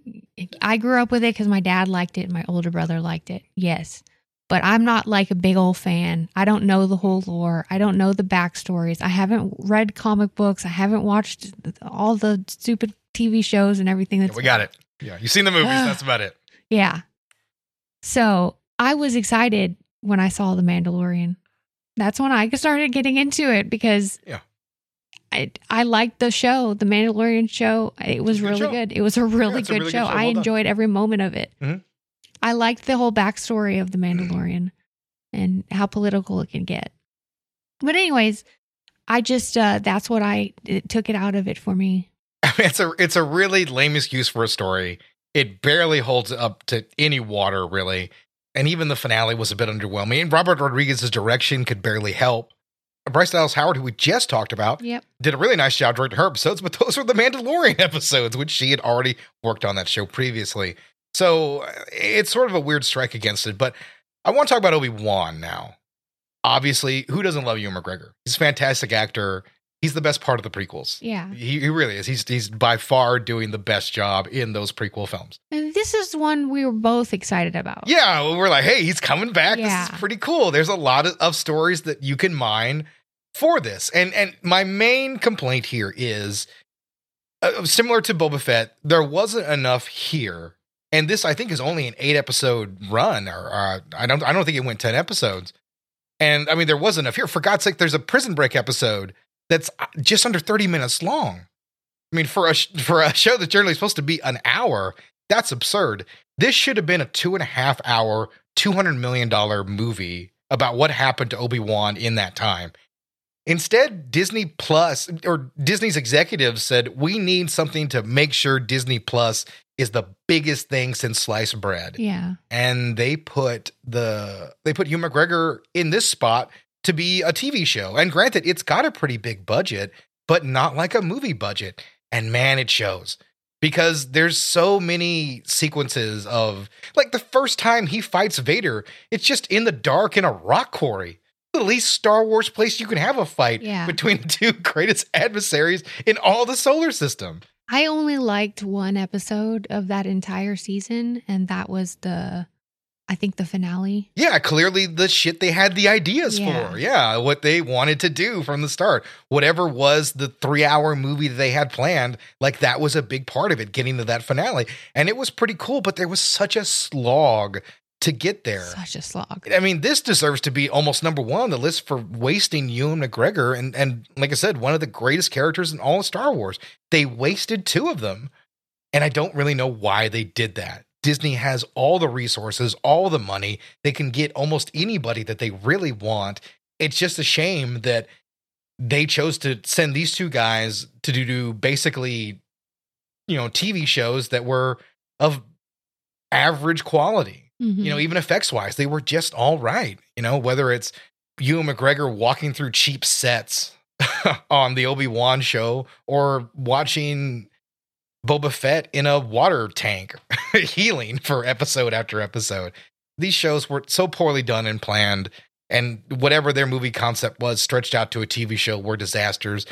I grew up with it because my dad liked it, and my older brother liked it. Yes, but I'm not like a big old fan. I don't know the whole lore. I don't know the backstories. I haven't read comic books. I haven't watched all the stupid TV shows and everything. That's we got it. Yeah, you've seen the movies. that's about it. Yeah. So I was excited when I saw The Mandalorian. That's when I started getting into it because Yeah. I I liked the show, The Mandalorian show. It was a good really show. good. It was a really a good really good show. show. I Well done. enjoyed every moment of it. Mhm. I liked the whole backstory of The Mandalorian and how political it can get. But anyways, I just uh that's what I it took it out of it for me. I mean, it's a it's a really lame excuse for a story. It barely holds up to any water, really. And even the finale was a bit underwhelming. And Robert Rodriguez's direction could barely help. Bryce Dallas Howard, who we just talked about, Yep. did a really nice job directing her episodes, but those were the Mandalorian episodes, which she had already worked on that show previously. So uh, it's sort of a weird strike against it. But I want to talk about Obi Wan now. Obviously, who doesn't love Ewan McGregor? He's a fantastic actor. He's the best part of the prequels. Yeah. He, he really is. He's he's by far doing the best job in those prequel films. And this is one we were both excited about. Yeah, well, we're like, hey, he's coming back. Yeah. This is pretty cool. There's a lot of, of stories that you can mine for this. And and my main complaint here is uh, similar to Boba Fett. There wasn't enough here, and this I think is only an eight episode run, or uh, I don't I don't think it went ten episodes. And I mean, there wasn't enough here. For God's sake, there's a Prison Break episode that's uh, just under thirty minutes long. I mean, for a for a show that's generally supposed to be an hour, that's absurd. This should have been a two and a half hour, two hundred million dollar movie about what happened to Obi Wan in that time. Instead, Disney Plus or Disney's executives said we need something to make sure Disney Plus is the biggest thing since sliced bread Yeah. and they put the they put Ewan McGregor in this spot to be a TV show. And granted, it's got a pretty big budget, but not like a movie budget. And man, it shows because there's so many sequences of like the first time he fights Vader, it's just in the dark in a rock quarry. The least Star Wars place you can have a fight Yeah. between the two greatest adversaries in all the solar system. I only liked one episode of that entire season, and that was the, I think the finale. Yeah, clearly the shit they had the ideas Yeah. for. Yeah, what they wanted to do from the start. Whatever was the three hour movie that they had planned, like that was a big part of it, getting to that finale. And it was pretty cool, but there was such a slog to get there. Such a slog. I mean, this deserves to be almost number one on the list for wasting Ewan McGregor and and like I said, one of the greatest characters in all of Star Wars. They wasted two of them, and I don't really know why they did that. Disney has all the resources, all the money. They can get almost anybody that they really want. It's just a shame that they chose to send these two guys to do, do basically, you know, TV shows that were of average quality Mhm. you know, even effects wise, they were just all right. You know, whether it's Ewan McGregor walking through cheap sets on the Obi Wan show or watching Boba Fett in a water tank healing for episode after episode. These shows were so poorly done and planned, and whatever their movie concept was stretched out to a TV show were disasters.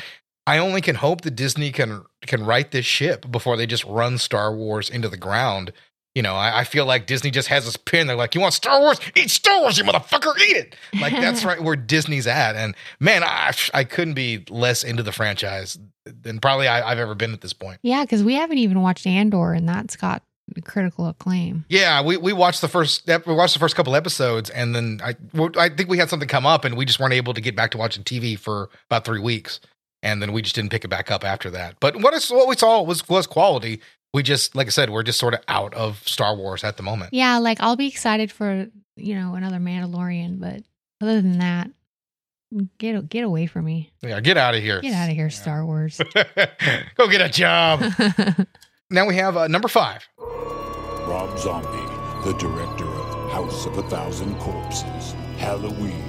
I only can hope that Disney can can right this ship before they just run Star Wars into the ground. You know, I, I feel like Disney just has this pin. They're like, "You want Star Wars? Eat Star Wars, you motherfucker! Eat it!" Like that's right where Disney's at. And man, I I couldn't be less into the franchise than probably I, I've ever been at this point. Yeah, because we haven't even watched Andor, and that's got critical acclaim. Yeah, we, we watched the first we watched the first couple episodes, and then I I think we had something come up, and we just weren't able to get back to watching TV for about three weeks, and then we just didn't pick it back up after that. But what is what we saw was was quality. We just like I said, we're just sort of out of Star Wars at the moment. Yeah, like I'll be excited for you know another Mandalorian, but other than that, get get away from me. Yeah, get out of here. Get out of here, Star Wars. Go get a job. now we have uh, number five. Rob Zombie, the director of House of a Thousand Corpses, Halloween,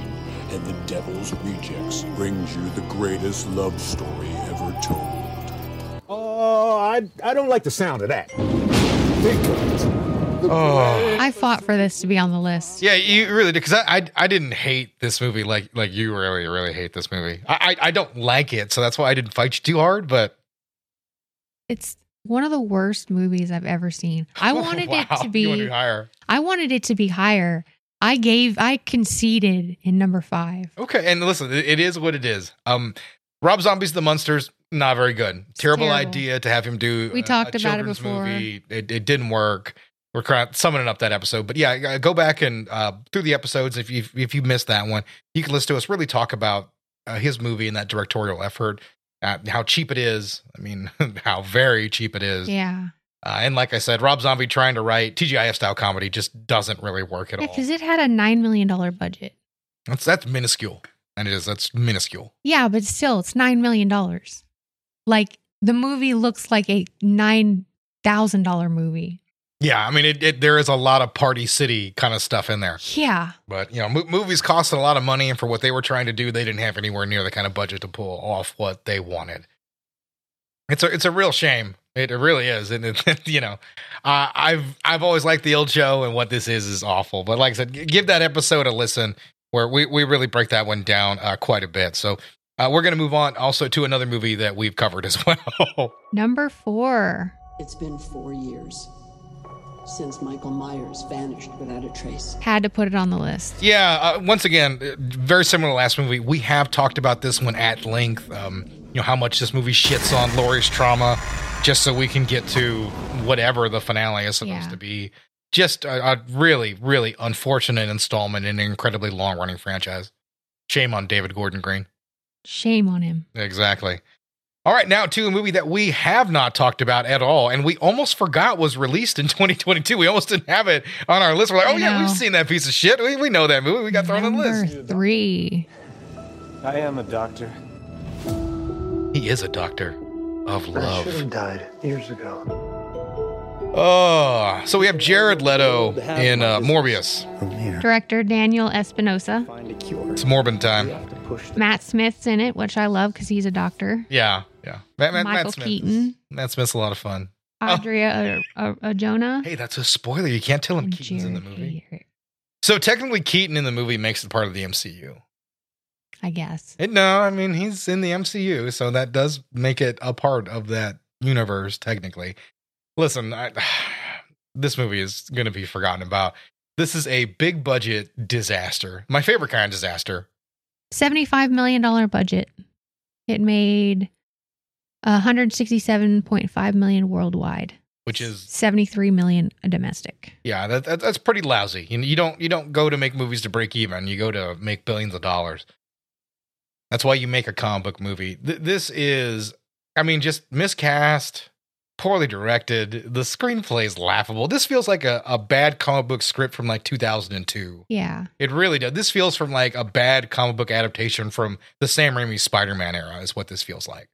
and The Devil's Rejects, brings you the greatest love story ever told. Oh, I, I don't like the sound of that. Think of it. Oh. I fought for this to be on the list. Yeah, you really did because I, I I didn't hate this movie like like you really really hate this movie. I, I I don't like it, so that's why I didn't fight you too hard. But It's one of the worst movies I've ever seen. I wanted Wow, it to you wanted be higher. I wanted it to be higher I gave, I conceded in number five. Okay, and listen, it, it is what it is. Um, Rob Zombie's The Munsters, not very good. Terrible, terrible. idea to have him do. We a- talked a about it before. Movie. It, it didn't work. We're of summing up that episode, but yeah, go back and uh, through the episodes. If you if you missed that one, you can listen to us really talk about uh, his movie and that directorial effort. Uh, how cheap it is. I mean, how very cheap it is. Yeah. Uh, and like I said, Rob Zombie trying to write TGIF style comedy just doesn't really work at Yeah, all. because it had a $9 million budget. That's that's minuscule, and it is that's minuscule. Yeah, but still, it's $9 million. Like the movie looks like a $9,000 movie. Yeah, I mean, it, it there is a lot of party city kind of stuff in there, Yeah. but you know, mo- movies cost a lot of money, and for what they were trying to do, they didn't have anywhere near the kind of budget to pull off what they wanted. It's a it's a real shame. It, it really is, and it, you know, uh, I've I've always liked the old show, and what this is is awful. But like I said, give that episode a listen, where we we really break that one down uh, quite a bit. So. Uh, we're going to move on also to another movie that we've covered as well. Number four. It's been four years since Michael Myers vanished without a trace. Had to put it on the list. Yeah, uh, once again, uh, very similar to last movie. We have talked about this one at length. Um, you know how much this movie shits on Laurie's trauma, just so we can get to whatever the finale is supposed Yeah. to be. Just a, a really, really unfortunate installment in an incredibly long-running franchise. Shame on David Gordon Green. Shame on him. Exactly. All right, now to a movie that we have not talked about at all, and we almost forgot was released in 2022. We almost didn't have it on our list. We're like, oh yeah, we've seen that piece of shit. We, we know that movie. We got thrown on the list. Number three. I am a doctor. He is a doctor of love. I should have died years ago. Oh, so we have Jared Leto in uh, Morbius. Director Daniel Espinosa. Find a cure. It's Morbin time. to push the Matt Smith's in it, which I love because he's a doctor. Yeah, yeah. Matt, Matt, Michael Matt Smith. Keaton. Matt Smith's a lot of fun. Adria uh, uh, Jonah. Hey, that's a spoiler. You can't tell him and Keaton's in the movie. Hayter, So technically, Keaton in the movie makes it part of the MCU. I guess. It, no, I mean he's in the MCU, so that does make it a part of that universe. Technically, listen, I, this movie is going to be forgotten about. This is a big budget disaster. My favorite kind of disaster. $75 million budget. It made 167.5 million worldwide. Which is 73 million domestic. yeah, that, that that's pretty lousy. You, you don't you don't go to make movies to break even. You go to make billions of dollars. That's why you make a comic book movie. Th- this is, I mean, just miscast, poorly directed. The screenplay is laughable. This feels like a, a bad comic book script from like 2002. Yeah. It really does. This feels from like a bad comic book adaptation from the Sam Raimi Spider Man era, is what this feels like.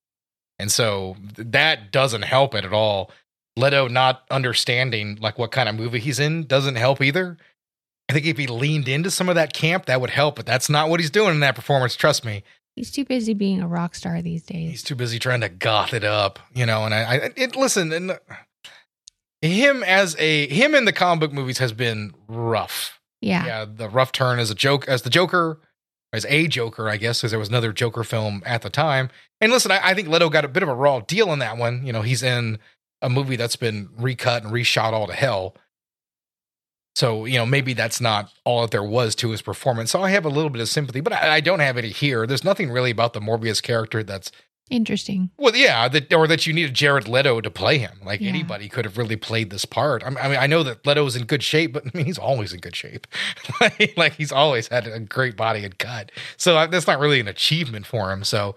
And so that doesn't help it at all. Leto not understanding like what kind of movie he's in doesn't help either. I think if he leaned into some of that camp, that would help, but that's not what he's doing in that performance. Trust me. He's too busy being a rock star these days. He's too busy trying to goth it up, you know. And I, I it, listen, and him as a him in the comic book movies has been rough. yeah. yeah, the rough turn as a joke as the Joker, as a Joker, I guess, because there was another Joker film at the time. And listen, I, I think Leto got a bit of a raw deal in that one. You know, he's in a movie that's been recut and reshot all to hell. So, you know, maybe that's not all that there was to his performance. So I have a little bit of sympathy, but I, I don't have any here. There's nothing really about the Morbius character that's Interesting. well, yeah, that or that you needed Jared Leto to play him. Like Yeah. anybody could have really played this part. I mean, I mean, I know that Leto's in good shape, but I mean, he's always in good shape. like, like, he's always had a great body and cut. So uh, that's not really an achievement for him. So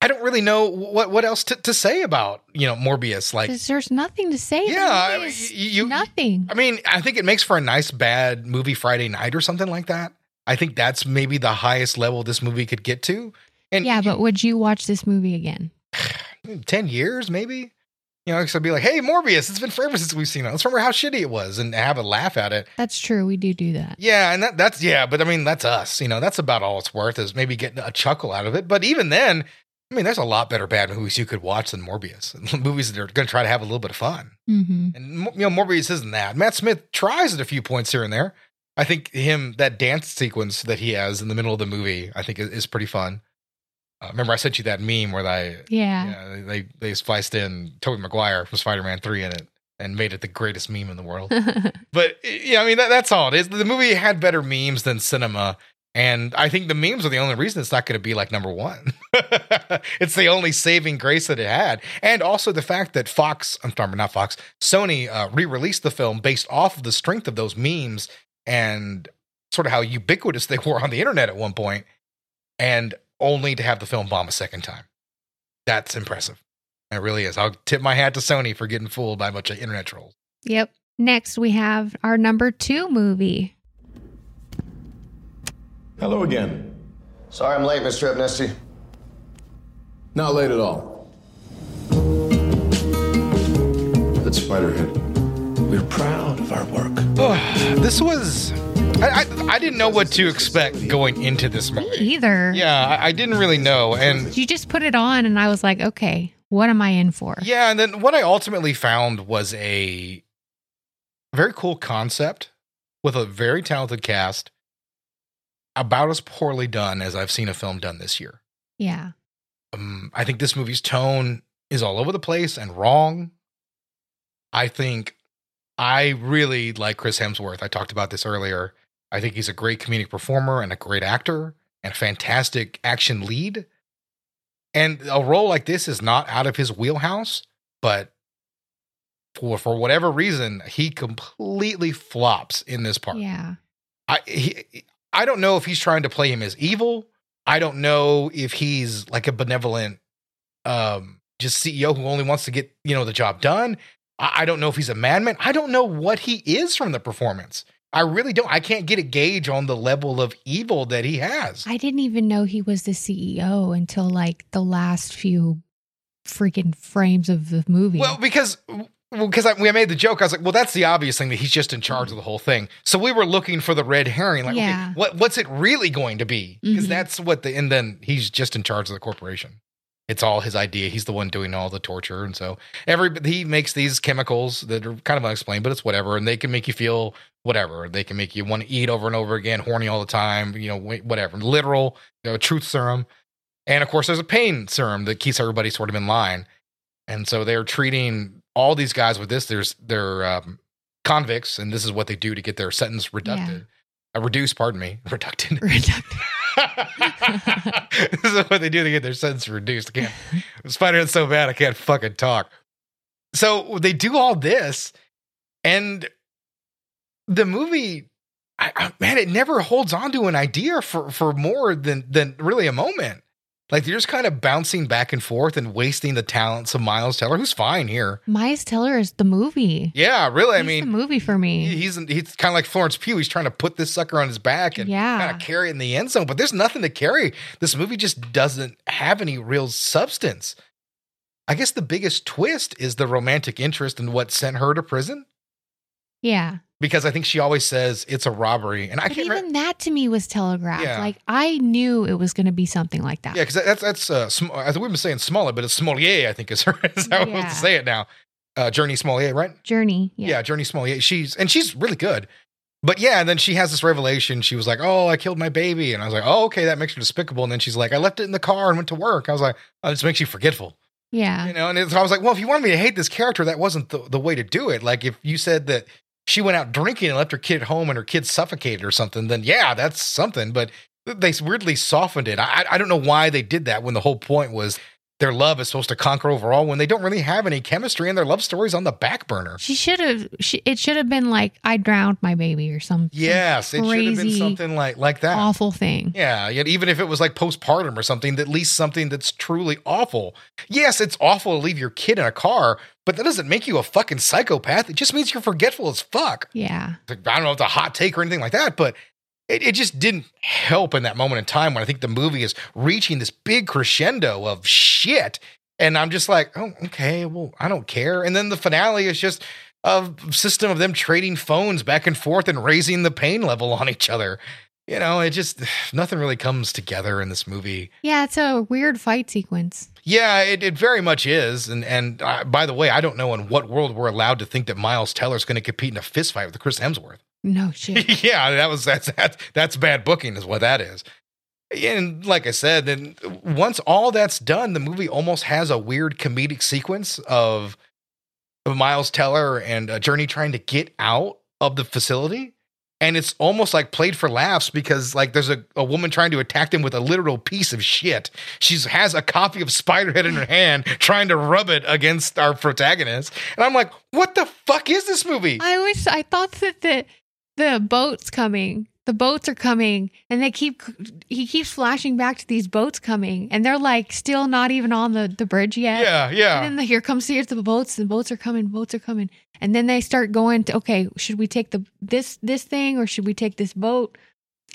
I don't really know what what else to, to say about you know Morbius. Like, there's nothing to say. Yeah, I mean, you- nothing. I mean, I think it makes for a nice bad movie Friday night or something like that. I think that's maybe the highest level this movie could get to. And yeah, but would you watch this movie again? 10 years maybe you know so be like hey morbius it's been forever since we've seen it let's remember how shitty it was and have a laugh at it That's true. We do do that. yeah and that, that's yeah but i mean that's us you know that's about all it's worth is maybe getting a chuckle out of it but even then i mean there's a lot better bad movies you could watch than morbius movies that are going to try to have a little bit of fun hmm and you know morbius isn't that matt smith tries at a few points here and there i think him that dance sequence that he has in the middle of the movie i think is, is pretty fun uh, remember i sent you that meme where Yeah. yeah, they they spliced in Tobey Maguire from Spider Man Three in it. and made it the greatest meme in the world. but yeah, I mean that, that's all it is. The movie had better memes than cinema, and I think the memes are the only reason it's not going to be like number one. it's the only saving grace that it had, and also the fact that Fox, I'm sorry, not Fox, Sony uh, re-released the film based off of the strength of those memes and sort of how ubiquitous they were on the internet at one point, and only to have the film bomb a second time. That's impressive. It really is. I'll tip my hat to Sony for getting fooled by a bunch of internet trolls. Yep. Next, we have our number two movie. Hello again. Sorry I'm late, Mr. Abnesti. Not late at all. That's Spiderhead. We're proud of our work. this was. I, I, I didn't know what to expect going into this movie. Either. Yeah, I, I didn't really know. And You just put it on, and I was like, okay, what am I in for? Yeah, and then what I ultimately found was a very cool concept with a very talented cast, about as poorly done as I've seen a film done this year. Yeah. Um, I think this movie's tone is all over the place and wrong. I think I really like Chris Hemsworth. I talked about this earlier. I think he's a great comedic performer and a great actor and a fantastic action lead. And a role like this is not out of his wheelhouse, but for for whatever reason, he completely flops in this part. Yeah. I he, I don't know if he's trying to play him as evil. I don't know if he's like a benevolent um just CEO who only wants to get, you know, the job done. I, I don't know if he's a madman. I don't know what he is from the performance. I really don't. I can't get a gauge on the level of evil that he has. I didn't even know he was the CEO until like the last few freaking frames of the movie. Well, because because I, we made the joke, I was like, "Well, that's the obvious thing that he's just in charge of the whole thing." So we were looking for the red herring, like, Yeah. okay, what what's it really going to be? Because Mhm. that's what the and then he's just in charge of the corporation. It's all his idea. He's the one doing all the torture, and so every he makes these chemicals that are kind of unexplained, but it's whatever, and they can make you feel whatever. They can make you want to eat over and over again, horny all the time, you know, whatever. Literal, you know, truth serum, and of course, there's a pain serum that keeps everybody sort of in line. And so they're treating all these guys with this. There's they're um, convicts, and this is what they do to get their sentence reducted, uh, reduced. Pardon me, reducted. this is what they do to get their sentence reduced. I can't. Spiderhead's so bad I can't fucking talk. So they do all this, and the movie, I, I, man, it never holds on to an idea for for more than than really a moment. Like they're just kind of bouncing back and forth and wasting the talents of Miles Teller, who's fine here. Miles Teller is the movie. Yeah, really. I He's mean, the movie for me. he's he's kind of like Florence Pugh. He's trying to put this sucker on his back and Yeah. kind of carry it in the end zone, but there's nothing to carry. This movie just doesn't have any real substance. I guess the biggest twist is the romantic interest in what sent her to prison Yeah. Because I think she always says it's a robbery, and I But can't even remember. that to me was telegraphed. Yeah. Like I knew it was going to be something like that. Yeah, because that's that's uh, Sm- I think we've been saying Smollett, but it's Smollier. I think is her is how we're Yeah. supposed to say it now. Uh, Jurnee Smollier, right? Jurnee. Yeah. Yeah. Jurnee Smollier. She's and she's really good. But yeah, and then she has this revelation. She was like, "Oh, I killed my baby," and I was like, "Oh, okay, that makes her despicable." And then she's like, "I left it in the car and went to work." I was like, "Oh, this makes you forgetful." Yeah. You know, and it's, I was like, "Well, if you wanted me to hate this character, that wasn't the, the way to do it." Like if you said that she went out drinking and left her kid at home and her kid suffocated or something, then yeah, that's something. But they weirdly softened it. I, I don't know why they did that when the whole point was their love is supposed to conquer overall when they don't really have any chemistry and their love story's on the back burner. She should have. She, it should have been like I drowned my baby or something. Yes, it should have been something like like that. awful thing. Yeah, yet even if it was like postpartum or something, at least something that's truly awful. Yes, it's awful to leave your kid in a car, but that doesn't make you a fucking psychopath. It just means you're forgetful as fuck. Yeah. Like, I don't know if it's a hot take or anything like that, but it, it just didn't help in that moment in time when I think the movie is reaching this big crescendo of shit. And I'm just like, oh, okay, well, I don't care. And then the finale is just a system of them trading phones back and forth and raising the pain level on each other. You know, it just, nothing really comes together in this movie. Yeah. It's a weird fight sequence. Yeah, it, it very much is. And and uh, by the way, I don't know in what world we're allowed to think that Miles Teller's going to compete in a fist fight with Chris Hemsworth. No shit. yeah, that was that's that's that's bad booking, is what that is. And like I said, then once all that's done, the movie almost has a weird comedic sequence of Miles Teller and uh, Jurnee trying to get out of the facility. And it's almost like played for laughs because like there's a, a woman trying to attack them with a literal piece of shit. She has a copy of Spiderhead in her hand, trying to rub it against our protagonist. And I'm like, what the fuck is this movie? I always I thought that the the boats coming, the boats are coming, and they keep he keeps flashing back to these boats coming, and they're like still not even on the the bridge yet. Yeah, yeah. And then the, here comes here's the boats. The boats are coming. Boats are coming. And then they start going to okay, should we take the this this thing or should we take this boat?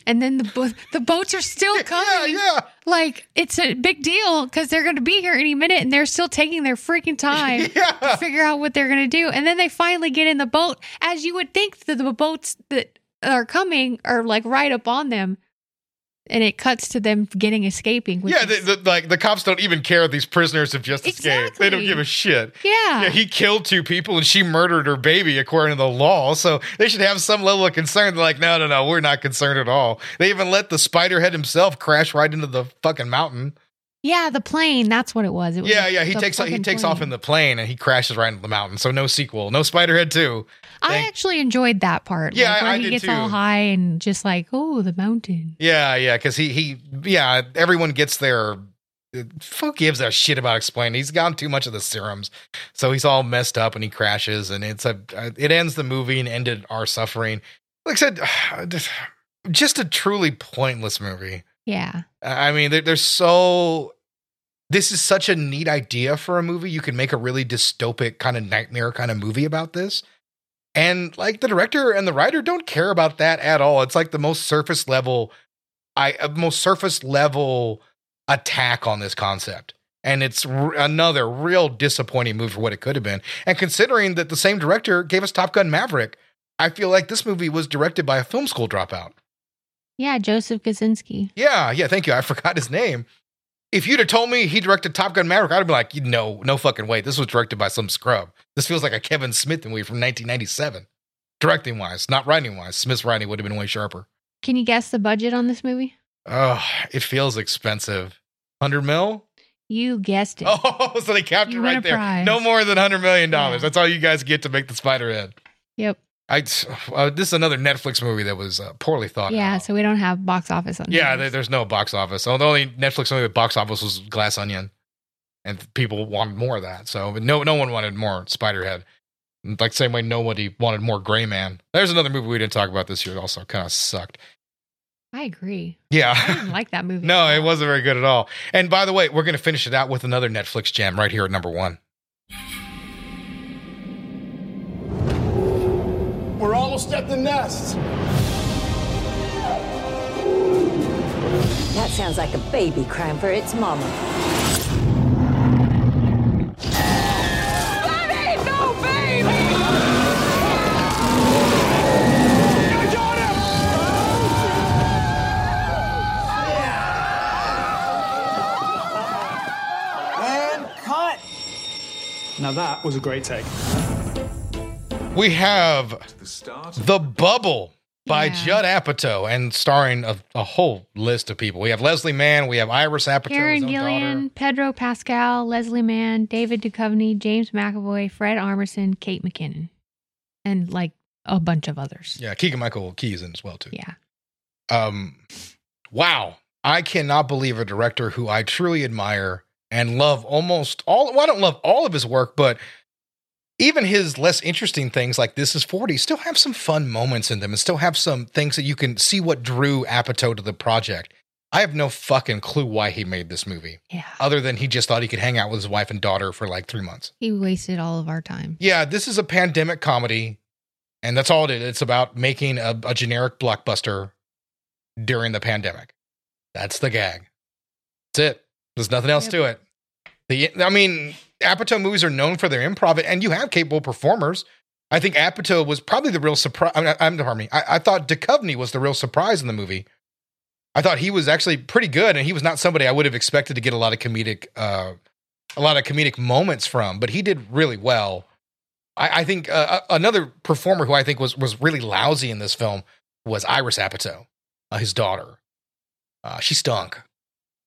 And then the bo- the boats are still coming. Yeah, yeah. Like it's a big deal because they're going to be here any minute, and they're still taking their freaking time Yeah. to figure out what they're going to do. And then they finally get in the boat, as you would think that the boats that are coming are like right up on them, and it cuts to them getting escaping. which Yeah, is- the, the, like the cops don't even care these prisoners have just escaped. They don't give a shit. yeah. Yeah, he killed two people and she murdered her baby according to the law. So they should have some level of concern. They're like, no, no, no, we're not concerned at all. They even let the Spiderhead himself crash right into the fucking mountain. Yeah, the plane. That's what it was. It was Yeah, yeah. He takes he takes off in the plane and he crashes right into the mountain. So no sequel, no Spiderhead two. I Thank- actually enjoyed that part. Yeah, like, I- where I he did gets too. all high and just like, oh, the mountain. Yeah, yeah, because he he yeah, everyone gets their who gives a shit about explaining. He's gotten too much of the serums, so he's all messed up and he crashes, and it's a it ends the movie and ended our suffering. Like I said, just a truly pointless movie. Yeah. I mean, they're, they're so. This is such a neat idea for a movie. You can make a really dystopic kind of nightmare kind of movie about this. And like the director and the writer don't care about that at all. It's like the most surface level, I uh, most surface level attack on this concept. And it's r- another real disappointing move for what it could have been. And considering that the same director gave us Top Gun Maverick, I feel like this movie was directed by a film school dropout. Yeah, Joseph Kosinski. Yeah, yeah, thank you. I forgot his name. If you'd have told me he directed Top Gun Maverick, I'd have been like, no, no fucking way. This was directed by some scrub. This feels like a Kevin Smith movie from 1997. Directing wise, not writing wise. Smith's writing would have been way sharper. Can you guess the budget on this movie? Oh, it feels expensive. 100 mil? You guessed it. Oh, so they capped You it right there. prize. No more than $100 million. Yeah. That's all you guys get to make the Spiderhead. Yep. I, uh, this is another Netflix movie that was uh, poorly thought Yeah, out. so we don't have box office on Yeah, there, there's no box office. So the only Netflix movie with box office was Glass Onion, and people wanted more of that. So but no, no one wanted more Spiderhead. Like same way nobody wanted more Gray Man. There's another movie we didn't talk about this year. that Also, kind of sucked. I agree. Yeah, I didn't like that movie. no, it wasn't very good at all. And by the way, we're gonna finish it out with another Netflix gem right here at number one. Almost at the nest. That sounds like a baby crying for its mama. That ain't no baby! And cut. Now that was a great take. We have The Bubble by Yeah. Judd Apatow and starring a, a whole list of people. We have Leslie Mann, we have Iris Apatow, Karen Gillan, daughter. Pedro Pascal, Leslie Mann, David Duchovny, James McAvoy, Fred Armisen, Kate McKinnon, and like a bunch of others. Yeah, Keegan Michael Key is in as well too. Yeah. Um, wow, I cannot believe a director who I truly admire and love almost all. Well, I don't love all of his work, but even his less interesting things like This Is Forty still have some fun moments in them, and still have some things that you can see what drew Apatow to the project. I have no fucking clue why he made this movie, Yeah. other than he just thought he could hang out with his wife and daughter for like three months. He wasted all of our time. Yeah, this is a pandemic comedy, and that's all it is. It's about making a, a generic blockbuster during the pandemic. That's the gag. That's it. There's nothing else to it. The I mean, Apatow movies are known for their improv, and you have capable performers. I think Apatow was probably the real surprise. I'm, I'm pardon me. I, I thought Duchovny was the real surprise in the movie. I thought he was actually pretty good, and he was not somebody I would have expected to get a lot of comedic, uh, a lot of comedic moments from. But he did really well. I, I think uh, another performer who I think was was really lousy in this film was Iris Apatow, uh, his daughter. Uh, she stunk.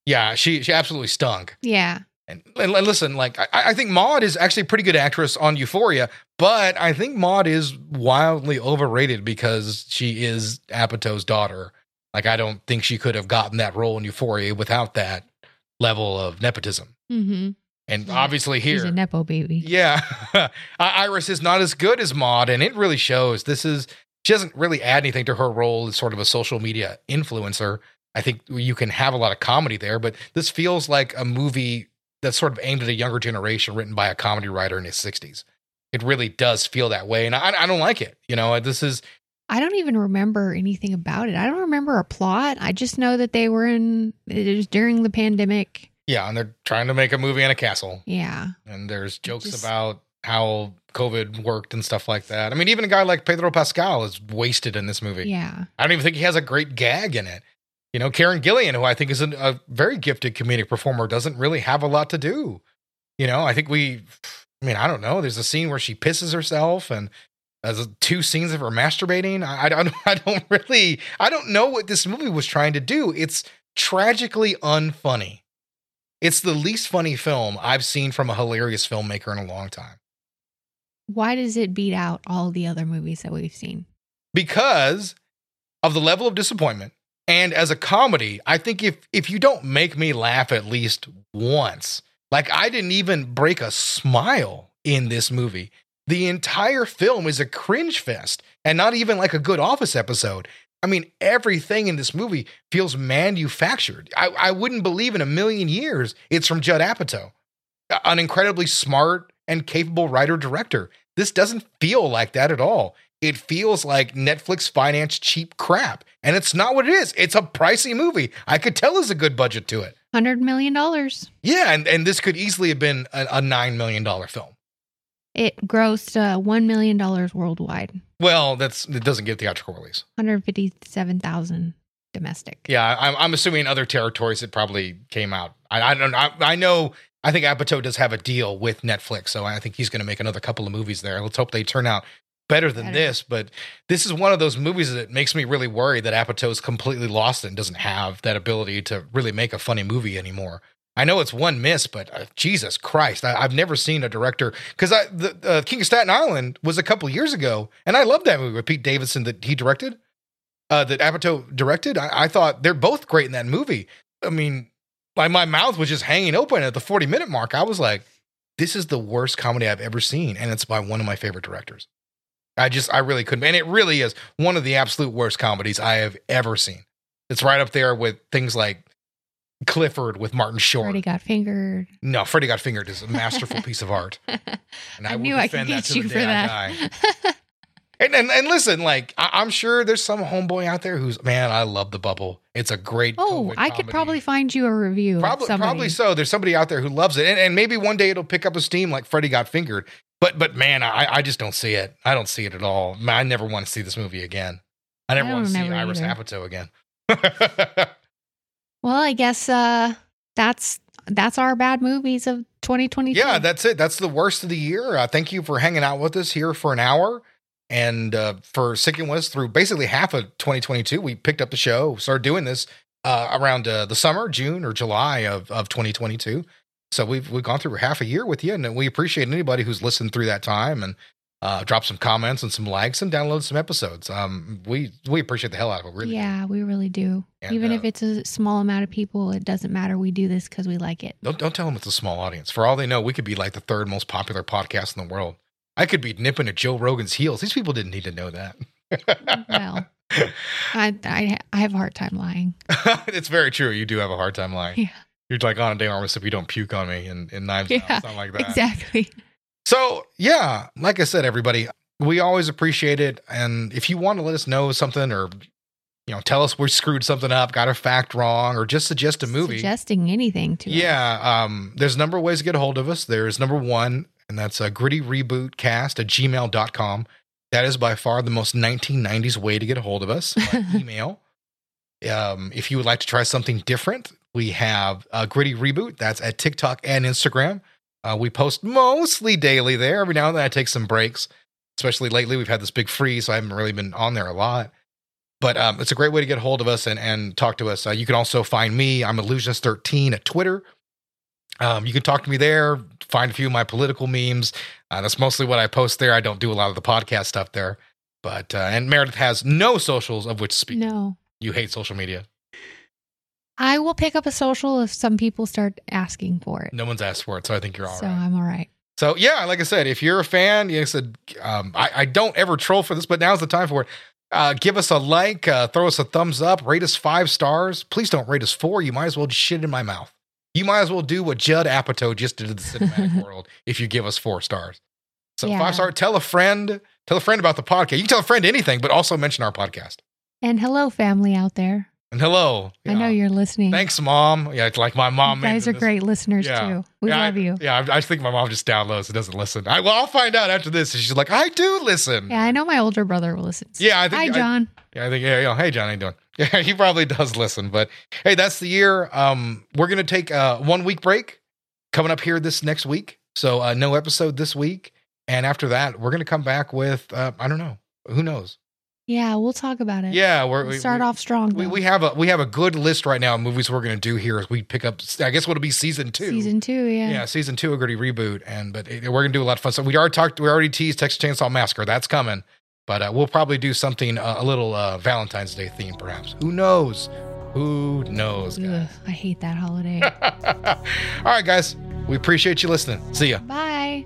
Yeah, she she absolutely stunk. Yeah. And, and listen, like I, I think Maude is actually a pretty good actress on Euphoria, but I think Maude is wildly overrated because she is Apatow's daughter. Like I don't think she could have gotten that role in Euphoria without that level of nepotism. Mm-hmm. And obviously here, She's a nepo baby. yeah, Iris is not as good as Maude, and it really shows. This is she doesn't really add anything to her role as sort of a social media influencer. I think you can have a lot of comedy there, but this feels like a movie that's sort of aimed at a younger generation, written by a comedy writer in his sixties. It really does feel that way, and I, I don't like it. You know, uh, this is I don't even remember anything about it. I don't remember a plot. I just know that they were in it was during the pandemic. yeah, and they're trying to make a movie in a castle. Yeah. and there's jokes just- about how COVID worked and stuff like that. I mean, even a guy like Pedro Pascal is wasted in this movie. Yeah. I don't even think he has a great gag in it. You know, Karen Gillan, who I think is an, a very gifted comedic performer, doesn't really have a lot to do. You know, I think we, I mean, I don't know. There's a scene where she pisses herself and there's two scenes of her masturbating. I, I don't, I don't really, I don't know what this movie was trying to do. It's tragically unfunny. It's the least funny film I've seen from a hilarious filmmaker in a long time. Why does it beat out all the other movies that we've seen? because of the level of disappointment and as a comedy i think if if you don't make me laugh at least once like i didn't even break a smile in this movie. The entire film is a cringe fest and not even like a good office episode. I mean everything in this movie feels manufactured. I, I wouldn't believe in a million years it's from judd apatow an incredibly smart and capable writer director this doesn't feel like that at all it feels like Netflix financed cheap crap. And it's not what it is. It's a pricey movie. I could tell there's a good budget to it. Hundred million dollars. Yeah, and, and this could easily have been a, a $9 million film. It grossed uh, one million dollars worldwide. Well, that's it doesn't get theatrical release. One hundred fifty-seven thousand domestic. Yeah, I'm, I'm assuming in other territories it probably came out. I, I don't I, I know, I think Apatow does have a deal with Netflix, so I think he's going to make another couple of movies there. Let's hope they turn out better than this. But this is one of those movies that makes me really worried that Apatow is completely lost and doesn't have that ability to really make a funny movie anymore. I know it's one miss, but uh, Jesus Christ, I, I've never seen a director because I the uh, King of Staten Island was a couple years ago, and I loved that movie with Pete Davidson that he directed, uh, that Apatow directed. I, I thought they're both great in that movie. I mean, my my mouth was just hanging open at the forty minute mark. I was like, this is the worst comedy I've ever seen, and it's by one of my favorite directors. I just, I really couldn't, and it really is one of the absolute worst comedies I have ever seen. It's right up there with things like Clifford with Martin Short. Freddy got fingered. No, Freddy Got Fingered is a masterful piece of art. And I, I knew I could defend that get to you the for that. And, and and listen, like I, I'm sure there's some homeboy out there who's man, I love the bubble. It's a great. Oh, I could probably find you a review. Probably, probably so. There's somebody out there who loves it, and, and maybe one day it'll pick up a steam like Freddy got fingered. But but man, I, I just don't see it. I don't see it at all. Man, I never want to see this movie again. I never I want to see Iris either. Apatow again. Well, I guess uh, that's that's our bad movies of 2022. yeah, that's it. That's the worst of the year. Uh, thank you for hanging out with us here for an hour and uh, for sticking with us through basically half of 2022. We picked up the show, started doing this uh, around uh, the summer, June or July of, of 2022. So we've we've gone through half a year with you, and we appreciate anybody who's listened through that time and uh, dropped some comments and some likes and downloaded some episodes. Um, we we appreciate the hell out of it. Really, do. yeah, we really do. And, Even uh, if it's a small amount of people, it doesn't matter. We do this because we like it. Don't don't tell them it's a small audience. For all they know, we could be like the third most popular podcast in the world. I could be nipping at Joe Rogan's heels. These people didn't need to know that. Well, I, I I have a hard time lying. it's very true. You do have a hard time lying. Yeah. You're like on a day armor if you don't puke on me in, in knives. Yeah, It's not like that. exactly. So yeah, like I said, everybody, we always appreciate it. And if you want to let us know something or you know, tell us we screwed something up, got a fact wrong, or just suggest a movie. Suggesting anything to us. Yeah, um, there's a number of ways to get a hold of us. There's number one, and that's a gritty reboot cast at gmail.com. That is by far the most 1990s way to get a hold of us. email. Um, if you would like to try something different, we have a gritty reboot. That's at TikTok and Instagram. Uh, we post mostly daily there. Every now and then I take some breaks, especially lately. We've had this big freeze, so I haven't really been on there a lot. But um, it's a great way to get a hold of us and, and talk to us. Uh, you can also find me. I'm Illusionist13 at Twitter. Um, you can talk to me there, find a few of my political memes. Uh, that's mostly what I post there. I don't do a lot of the podcast stuff there. But, uh, and Meredith has no socials of which to speak. No. You hate social media. I will pick up a social if some people start asking for it. No one's asked for it, so I think you're all so right. I'm all right. So yeah, like I said, if you're a fan, I said, um, I, I don't ever troll for this, but now's the time for it. Uh, give us a like, uh, throw us a thumbs up, rate us five stars. Please don't rate us four. You might as well just shit in my mouth. You might as well do what Judd Apatow just did to the cinematic world if you give us four stars. So Yeah. five star. Tell a friend. Tell a friend about the podcast. You can tell a friend anything, but also mention our podcast. And hello, family out there. And hello. I know you're listening. Thanks, mom. Yeah, it's like my mom. You guys are this- great listeners Yeah. too. We Yeah, I- love you. Yeah, I, I think my mom just downloads and doesn't listen. I, well, I'll find out after this. She's like, I do listen. Yeah, I know my older brother will listen. Yeah, I think. Hi, I- John. yeah, I think. Yeah, yeah. Hey, John, how you doing? Yeah, he probably does listen. But hey, that's the year. Um, we're gonna take a one week break coming up here this next week. So uh, no episode this week, and after that, we're gonna come back with uh, I don't know. Who knows? Yeah, we'll talk about it. Yeah, we're, We'll we start we, off strong. We, we have a we have a good list right now of movies we're gonna do here as we pick up. I guess what'll be season two. Season two, yeah. Yeah, season two, a gritty reboot, and but it- we're gonna do a lot of fun stuff. We already talked, we already teased Texas Chainsaw Massacre. That's coming, but uh, we'll probably do something uh, a little uh, Valentine's Day theme, perhaps. Who knows? Who knows? Ugh, I hate that holiday. All right, guys, we appreciate you listening. See ya. Bye.